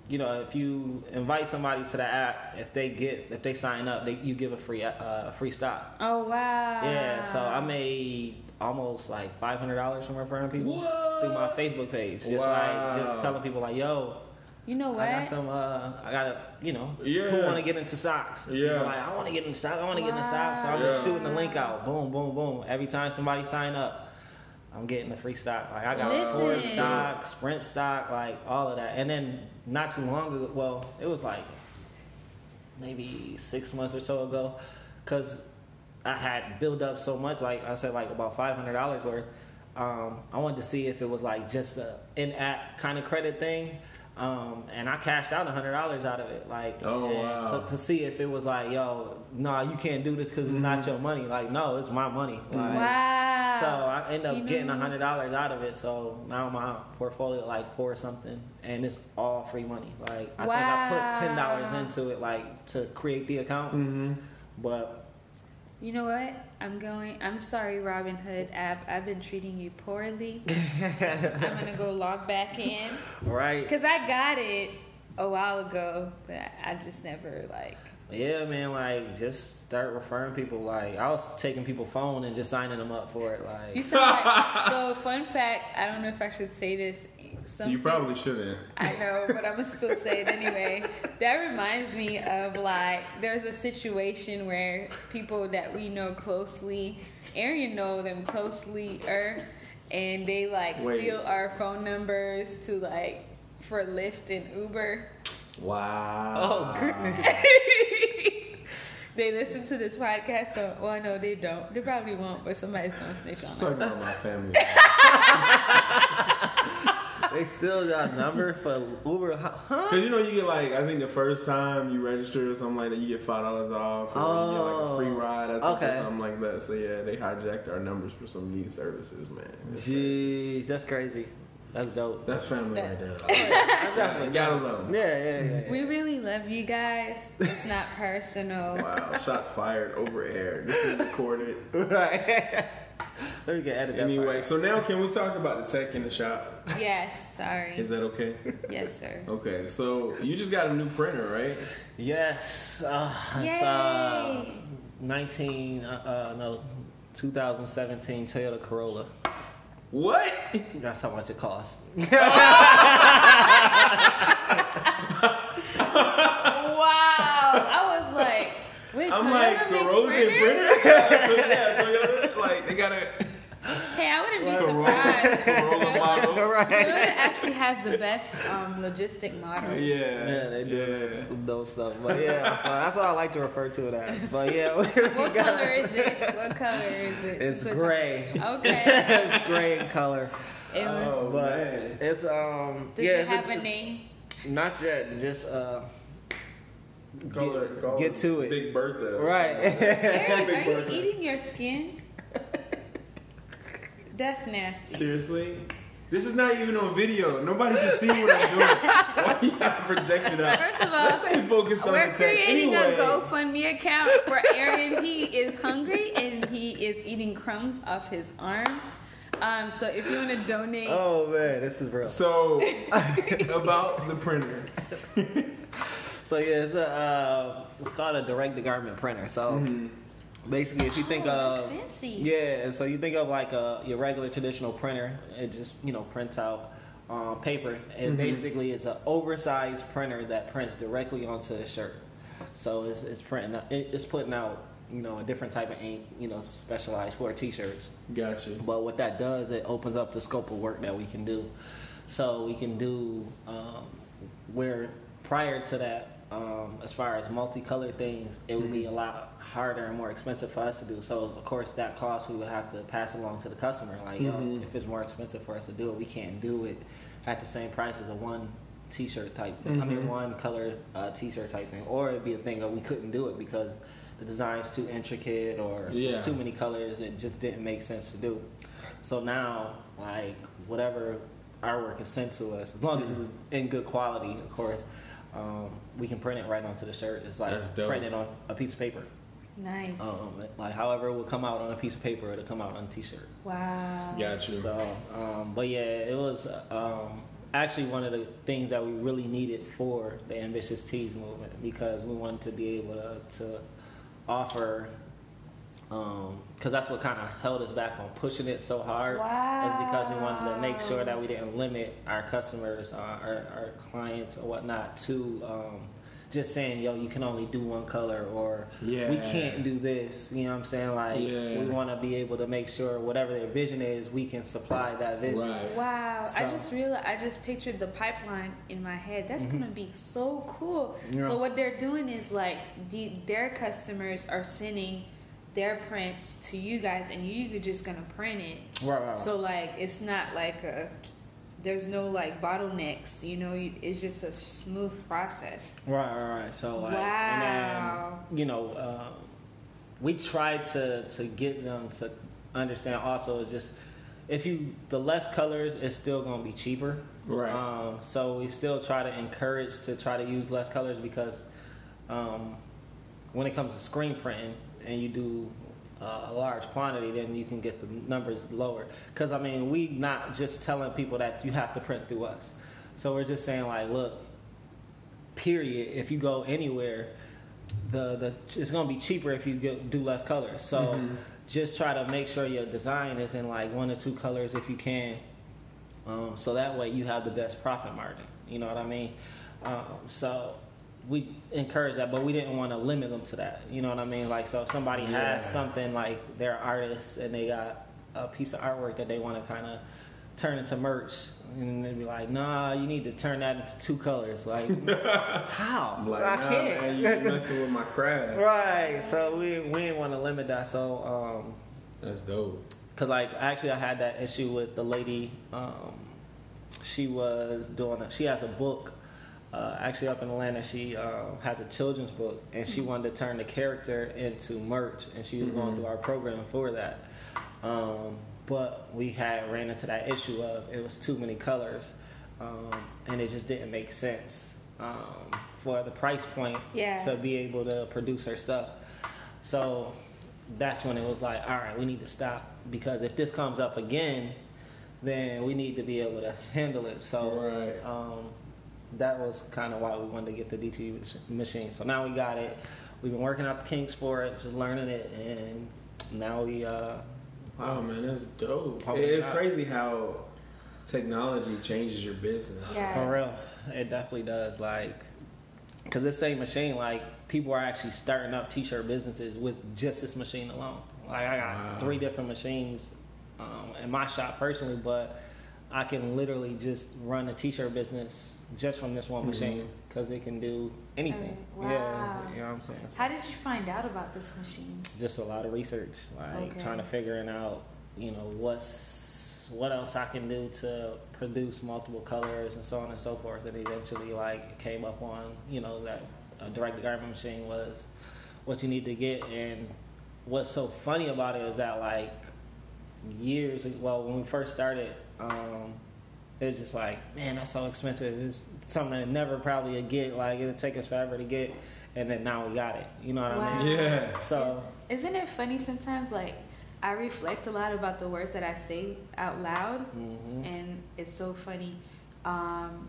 S3: you know, if you invite somebody to the app, if they get if they sign up, they, you give a free uh, free stock.
S1: Oh wow.
S3: Yeah, so I made almost like five hundred dollars from referring people through my Facebook page. Just like just telling people like, yo,
S1: You know what?
S3: I got some uh I gotta you know
S2: Yeah.
S3: who wanna get into stocks.
S2: Yeah.
S3: People like, I wanna get into stock, I wanna get into stock. So I'm
S2: Wow.
S3: just shooting the link out. Boom, boom, boom. Every time somebody sign up, I'm getting the free stock. Like I got
S1: Listen.
S3: Ford stock, Sprint stock, like all of that. And then not too long ago, well, it was like maybe six months or so ago, because I had built up so much, like I said, like about five hundred dollars worth. Um, I wanted to see if it was like just a in-app kind of credit thing, um, and I cashed out hundred dollars out of it. Like,
S2: Oh, wow.
S3: So to see if it was like, yo, nah, you can't do this because it's not your money. Like, no, it's my money. Like,
S1: wow.
S3: so I end up
S1: You
S3: getting a hundred dollars out of it. So now my portfolio like four something, and it's all free money. Like I think I put ten dollars into it, like to create the account.
S2: Mm-hmm.
S3: But
S1: You know what? I'm going. I'm sorry, Robinhood app. I've been treating you poorly. I'm gonna go log back in
S3: right,
S1: because I got it a while ago, but I, just never like.
S3: yeah, man. Like just start referring people. Like I was taking people's phone and just signing them up for it.
S1: You
S3: Like
S1: sound like. so fun fact. I don't know if I should say this. Some
S2: You probably shouldn't.
S1: I know, but I'm gonna still say it anyway. That reminds me of like there's a situation where people that we know closely, Arian know them closely, er, and they like
S2: Wait.
S1: steal our phone numbers to like for Lyft and Uber.
S2: Wow.
S3: oh goodness,
S1: They listen to this podcast, so well, no, they don't. They probably won't, but somebody's gonna snitch on
S2: Talking
S1: us.
S2: about my family.
S3: they still got a number for Uber, huh?
S2: Cause you know you get like I think the first time you register or something like that you get five dollars off or you get like a free
S3: Oh,
S2: ride I think
S3: okay.
S2: or something like that. So yeah, they hijacked our numbers for some neat services, man. It's-
S3: Jeez, that's crazy. That's dope.
S2: That's family
S1: That-
S2: right there.
S3: definitely
S2: Gotta love 'em.
S3: Yeah, yeah, yeah. yeah.
S1: We really love you guys. It's not personal.
S2: Wow, shots fired over air. This is recorded.
S3: right. Let me get edit that
S2: Anyway,
S3: part.
S2: so now can we talk about the tech in the shop?
S1: Yes, sorry.
S2: Is that okay?
S1: Yes, sir.
S2: Okay, so you just got a new printer, right?
S3: Yes, uh, it's
S1: Yay!
S3: uh, 19, uh, uh, no, 2017 Toyota Corolla.
S2: What?
S3: That's how much it costs.
S1: Wow, I was like, wait,
S2: I'm
S1: Toyota
S2: like
S1: makes
S2: Corolla and
S1: printers?
S2: printers. yeah, Toyota, like they got a
S1: Hey, I wouldn't be
S2: Corolla,
S1: surprised.
S2: Corolla
S1: Toyota,
S2: model.
S1: Toyota actually has the best um, logistic model.
S2: Yeah,
S3: Yeah, they do
S2: Yeah.
S3: some dope stuff. But yeah, so that's what I like to refer to it as. But yeah,
S1: What color is it? What color is it?
S3: it's
S1: Since
S3: gray.
S1: Okay.
S3: it's gray in color.
S1: It was-
S2: Oh
S3: But
S2: man.
S3: it's um
S1: Does
S3: yeah,
S1: it
S3: it's
S1: have a name?
S3: not yet, just uh
S2: Color,
S3: get,
S2: color,
S3: get to it.
S2: Big Bertha.
S3: Right.
S1: Eric,
S2: Big
S1: are you eating your skin? That's nasty.
S2: Seriously? This is not even on video. Nobody can see what I'm doing. Why you gotta project it out?
S1: First of all,
S2: Let's stay focused on
S1: We're
S2: the tech.
S1: creating
S2: anyway.
S1: a GoFundMe account for Aaron. he is hungry and he is eating crumbs off his arm. Um, so if you want to donate,
S3: Oh man, this is real.
S2: So about the printer.
S3: So yeah, it's a uh, it's called a direct to garment printer. So
S2: Mm-hmm.
S3: Basically, if you think
S1: Oh,
S3: of
S1: fancy.
S3: yeah, and so you think of like a your regular traditional printer, it just you know prints out um, paper, and
S2: Mhm.
S3: basically it's an oversized printer that prints directly onto the shirt. So it's it's printing it's putting out you know a different type of ink, you know, specialized for t-shirts.
S2: Gotcha.
S3: But what that does, it opens up the scope of work that we can do. So we can do um, where prior to that, um, as far as multicolored things, it would be a lot harder and more expensive for us to do. So of course, that cost we would have to pass along to the customer. Like, yo,
S2: Mhm.
S3: if it's more expensive for us to do it, we can't do it at the same price as a one T-shirt type thing. I mean,
S2: Mhm.
S3: one color uh, T-shirt type thing, or it'd be a thing that we couldn't do it because the design's too intricate or
S2: Yeah.
S3: it's too many colors. It just didn't make sense to do. So now, like whatever artwork is sent to us, as long as it's in good quality, of course, um, we can print it right onto the shirt. It's like printed on a piece of paper.
S1: Nice.
S3: Um, like however it will come out on a piece of paper, it'll come out on a T-shirt.
S1: wow.
S2: Got you.
S3: So, um, but yeah, it was um, actually one of the things that we really needed for the Ambitious Tees movement because we wanted to be able to, to offer, because that's what kind of held us back on pushing it so hard. Wow. Is because we wanted to make sure that we didn't limit our customers, uh, our, our clients, or whatnot to. Just saying, yo, you can only do one color, or
S2: Yeah.
S3: we can't do this. You know what I'm saying? Like,
S2: Yeah.
S3: we want to be able to make sure whatever their vision is, we can supply that vision.
S2: Right.
S1: Wow, I just realized I just pictured the pipeline in my head. That's mm-hmm. gonna be so cool.
S3: Yeah.
S1: So what they're doing is like the, their customers are sending their prints to you guys, and you are just gonna print it.
S3: Right, right, right.
S1: So like it's not like a there's no like bottlenecks. You know, you, it's just a smooth process.
S3: Right, right, right. So like,
S1: Wow.
S3: and then you know, uh, we try to to get them to understand. Also, it's just if you the less colors, it's still gonna be cheaper.
S2: Right.
S3: Um, so we still try to encourage to try to use less colors because um, when it comes to screen printing and you do uh, a large quantity, then you can get the numbers lower. Because I mean, we not just telling people that you have to print through us. So we're just saying like, look, period. If you go anywhere, the the it's gonna be cheaper if you get, do less colors. So
S2: Mhm.
S3: just try to make sure your design is in like one or two colors if you can. Um, so that way you have the best profit margin. You know what I mean? Um, so we encourage that, but we didn't want to limit them to that. You know what I mean? Like, so if somebody
S2: Yeah.
S3: has something like they're artists and they got a piece of artwork that they want to kind of turn into merch, and they'd be like, "Nah, you need to turn that into two colors." Like, how?
S2: Like,
S3: I
S2: nah,
S3: can't.
S2: man, you messing with my craft.
S3: right. So we we didn't want to limit that. So. Um,
S2: That's dope.
S3: Cause like actually I had that issue with the lady. Um, she was doing. A, she has a book. Uh, actually, up in Atlanta, she uh, has a children's book, and she wanted to turn the character into merch, and she was going
S2: Mhm.
S3: through our program for that. Um, but we had ran into that issue of it was too many colors, um, and it just didn't make sense um, for the price point
S1: Yeah.
S3: to be able to produce her stuff. So that's when it was like, all right, we need to stop because if this comes up again, then we need to be able to handle it. So
S2: Right.
S3: That was kind of why we wanted to get the DT mach- machine. So now we got it. We've been working out the kinks for it, just learning it, and now we. Uh,
S2: Wow, man, that's dope.
S3: Oh,
S2: it's
S3: yeah.
S2: crazy how technology changes your business.
S1: Yeah.
S3: For real, it definitely does. Like, cause this same machine, like, people are actually starting up t-shirt businesses with just this machine alone. Like, I got
S2: Wow.
S3: three different machines um, in my shop personally, but I can literally just run a t-shirt business just from this one
S2: Mhm.
S3: machine because it can do anything.
S1: Oh,
S3: Yeah,
S1: wow.
S3: you know what I'm saying. So
S1: How did you find out about this machine?
S3: just a lot of research, like
S1: Okay.
S3: trying to figuring out, you know, what's what else I can do to produce multiple colors and so on and so forth. And eventually, like, came up on, you know, that a direct garment machine was what you need to get. And what's so funny about it is that, like, years, well, when we first started, um, it's just like, man, that's so expensive. It's something that never probably would get. Like it'll take us forever to get, and then now we got it. You know what I mean?
S2: Yeah.
S3: So
S1: Isn't it funny sometimes? Like, I reflect a lot about the words that I say out loud,
S3: mhm.
S1: and it's so funny. Um,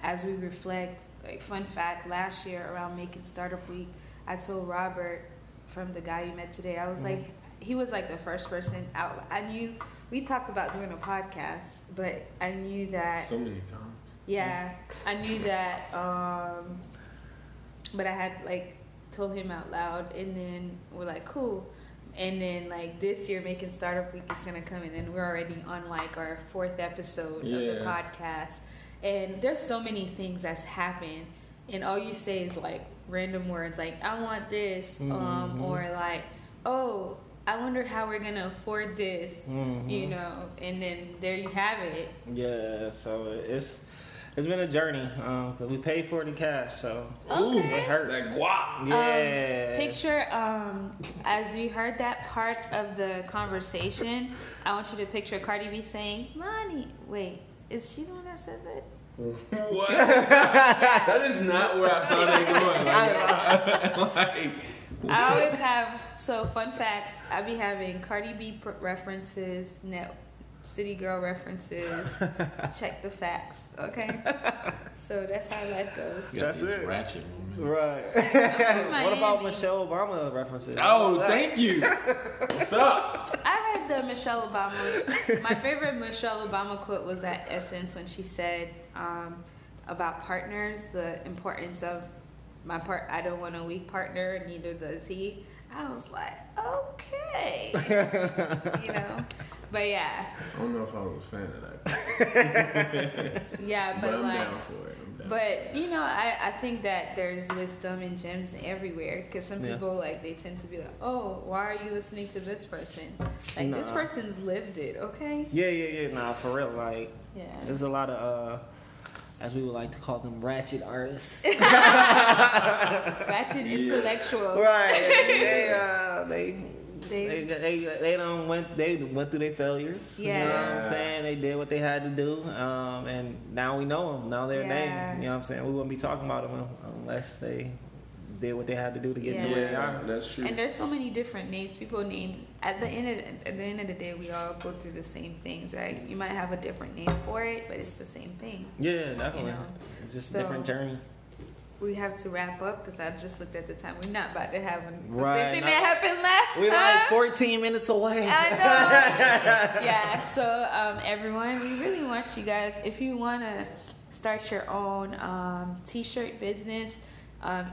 S1: as we reflect, like, fun fact last year around Macon Startup Week, I told Robert from the guy you met today, I was
S3: Mhm.
S1: like, he was like the first person out. I knew we talked about doing a podcast, but I knew that
S2: So many times.
S1: yeah, I knew that, um, but I had like told him out loud, and then we're like, cool. And then like this year, Macon startup week is gonna come, in, and we're already on like our fourth episode of the podcast. And there's so many things that's happened, and all you say is like random words, like I want this, um,
S3: Mhm.
S1: or like, oh, I wonder how we're gonna afford this,
S3: Mhm.
S1: you know. And then there you have it.
S3: Yeah, so it's it's been a journey. Um, 'cause we paid for it in cash, so
S1: Okay.
S3: it hurt.
S2: That guap.
S3: Yeah.
S1: Um, picture um, as you heard that part of the conversation. I want you to picture Cardi B saying, "Money." Wait, is she the one that says it?
S2: What? that is not where I saw that going. Like, like,
S1: I always have. So fun fact: I be having Cardi B references, Net City Girl references. Check the facts, okay? So that's how life goes.
S2: you got
S3: That's
S2: these
S3: it.
S2: ratchet moments.
S3: Right. what about Michelle Obama references?
S2: Oh,
S3: What about that?
S2: thank you. What's up?
S1: I read the Michelle Obama. My favorite Michelle Obama quote was at Essence when she said um, about partners, the importance of my part. I don't want a weak partner, neither does he. I was like, okay, you know. But yeah,
S2: I don't know if I was a fan of that.
S1: yeah,
S2: But,
S1: but,
S2: I'm
S1: like.
S2: down for it.
S1: But you know, I, I think that there's wisdom and gems everywhere because some
S3: Yeah.
S1: people like they tend to be like, oh, why are you listening to this person? Like this person's lived it, okay?
S3: Yeah, yeah, yeah. Nah, for real. Like,
S1: Yeah.
S3: there's a lot of, uh, as we would like to call them, ratchet artists.
S1: Ratchet intellectuals,
S3: right. They, uh, they.
S1: They-
S3: They, they, they don't went they went through their failures. Yeah. You know what I'm saying? They did what they had to do. Um, and now we know them. Now they're
S1: Yeah.
S3: name. You know what I'm saying? We wouldn't be talking about them unless they did what they had to do to get to where they are.
S2: that's true.
S1: And there's so many different names people name. At the end of the, at the end of the day, we all go through the same things, right? You might have a different name for it, but it's the same thing.
S3: Yeah, definitely.
S1: know,
S3: It's just
S1: so-
S3: a different journey.
S1: We have to wrap up because I just looked at the time. We're not about to have an, the
S3: Right,
S1: same thing
S3: not-
S1: that happened last time.
S3: We're like 14 minutes away.
S1: I know. yeah. So um, everyone, we really want you guys. If you want to start your own um, t-shirt business, um,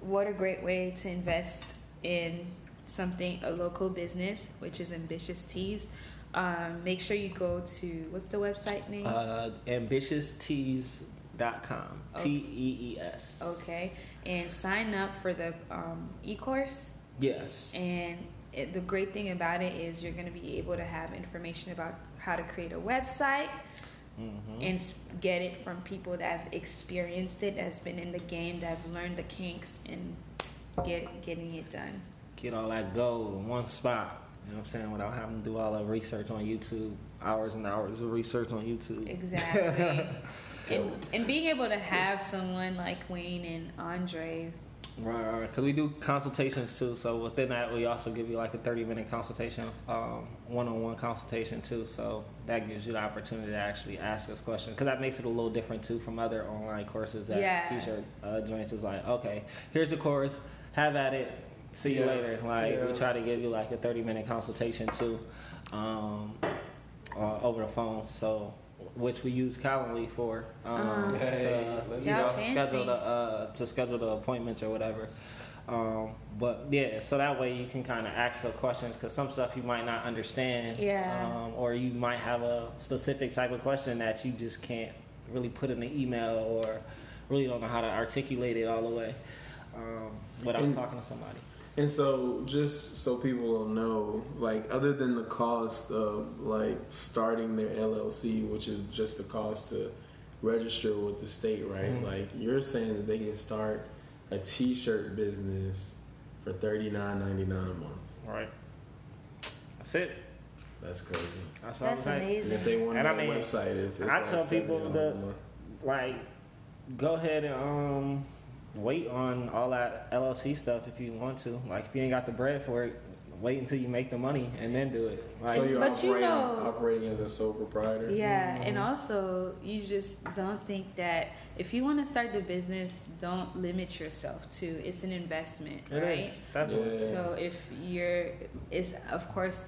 S1: what a great way to invest in something a local business, which is Ambitious Tees. Um, make sure you go to what's the website name?
S3: Uh, ambitioustees.com.
S1: Oh.
S3: T E E S.
S1: okay, and sign up for the um, e-course.
S3: Yes.
S1: And it, the great thing about it is you're going to be able to have information about how to create a website
S3: hmm
S1: and get it from people that have experienced it, that's been in the game, that have learned the kinks, and get getting it done.
S3: Get all that gold in one spot. You know what I'm saying? Without having to do all the research on YouTube, hours and hours of research on YouTube.
S1: Exactly. and, and being able to have someone like Wayne and Andre,
S3: Right, right. Because we do consultations too. So within that, we also give you like a 30 minute consultation, um, one-on-one consultation too. So that gives you the opportunity to actually ask us questions. Because that makes it a little different too from other online courses that
S1: Yeah.
S3: t-shirt uh, joints is like, okay, here's the course, have at it, see you later. Like
S2: Yeah.
S3: we try to give you like a 30 minute consultation too, um, uh, over the phone. So which we use Calendly for. Um,
S1: Uh-huh.
S2: Hey,
S3: to,
S2: let's
S3: you know, schedule the uh, to schedule the appointments or whatever. Um, but yeah, so that way you can kind of ask the questions because some stuff you might not understand,
S1: Yeah.
S3: um, or you might have a specific type of question that you just can't really put in the email or really don't know how to articulate it all the way um, without
S2: And-
S3: talking to somebody.
S2: And so, just so people will know, like, other than the cost of like starting their LLC, which is just the cost to register with the state, right?
S3: Mhm.
S2: Like, you're saying that they can start a T-shirt business for thirty nine ninety nine a month.
S3: Right. That's it.
S2: That's crazy.
S3: That's all I'm
S1: That's
S3: saying.
S2: And if
S1: amazing.
S2: they want
S3: And I mean,
S2: website, it's, it's
S3: I
S2: like
S3: tell people that- Like, go ahead and um wait on all that LLC stuff if you want to. Like, if you ain't got the bread for it, wait until you make the money and then do it. Like,
S2: so you're
S1: But you
S2: operating,
S1: know-
S2: operating as a sole proprietor.
S1: Yeah,
S3: Mm-hmm.
S1: and also you just don't think that if you want to start the business, don't limit yourself to it's an investment,
S3: it
S1: right?
S3: is definitely.
S2: Yeah.
S1: So if you're is of course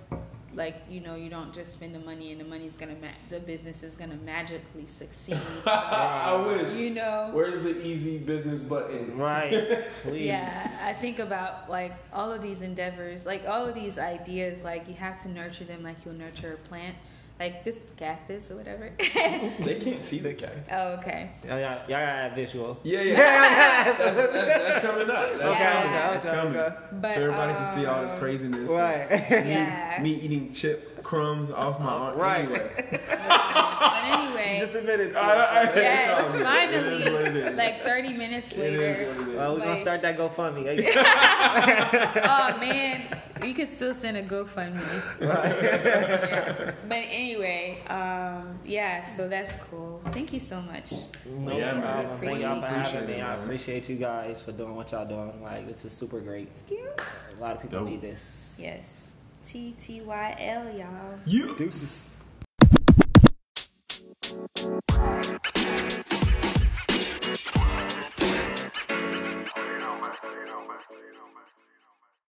S1: like you know you don't just spend the money and the money's gonna ma- the business is gonna magically succeed.
S2: I wish.
S1: you know.
S2: Where's the easy business button?
S3: Right. Please.
S1: Yeah, I think about like all of these endeavors, like all of these ideas, like you have to nurture them like you'll nurture a plant, like this cactus or whatever.
S2: They can't see the cat.
S1: oh, okay.
S3: Y'all, y'all, y'all got that visual.
S2: Yeah, yeah. that's, that's, that's coming up. That's
S1: Okay,
S2: coming. That's
S3: okay,
S2: coming.
S1: But
S2: so everybody can see all this
S1: um,
S2: craziness.
S3: Right.
S1: Yeah.
S2: Me, me eating chip crumbs off my arm.
S3: Right.
S2: Anyway.
S1: But anyway,
S3: You just admitted to
S2: I- I-
S3: it.
S1: yes,
S2: It's all. It is what it
S1: finally, like 30 minutes later.
S2: is what it is.
S3: Well, we're gonna start that GoFundMe.
S1: oh man, you could still send a GoFundMe. Yeah. But anyway, um, yeah, so that's cool. Thank you so much.
S3: No
S2: Yeah, man.
S3: problem. Thank y'all for
S2: Appreciate
S3: having
S2: it,
S3: me. I appreciate you guys for doing what y'all doing. Like this is super great. A lot of people
S2: Dope.
S3: need this.
S1: Yes. T T Y L, y'all.
S2: You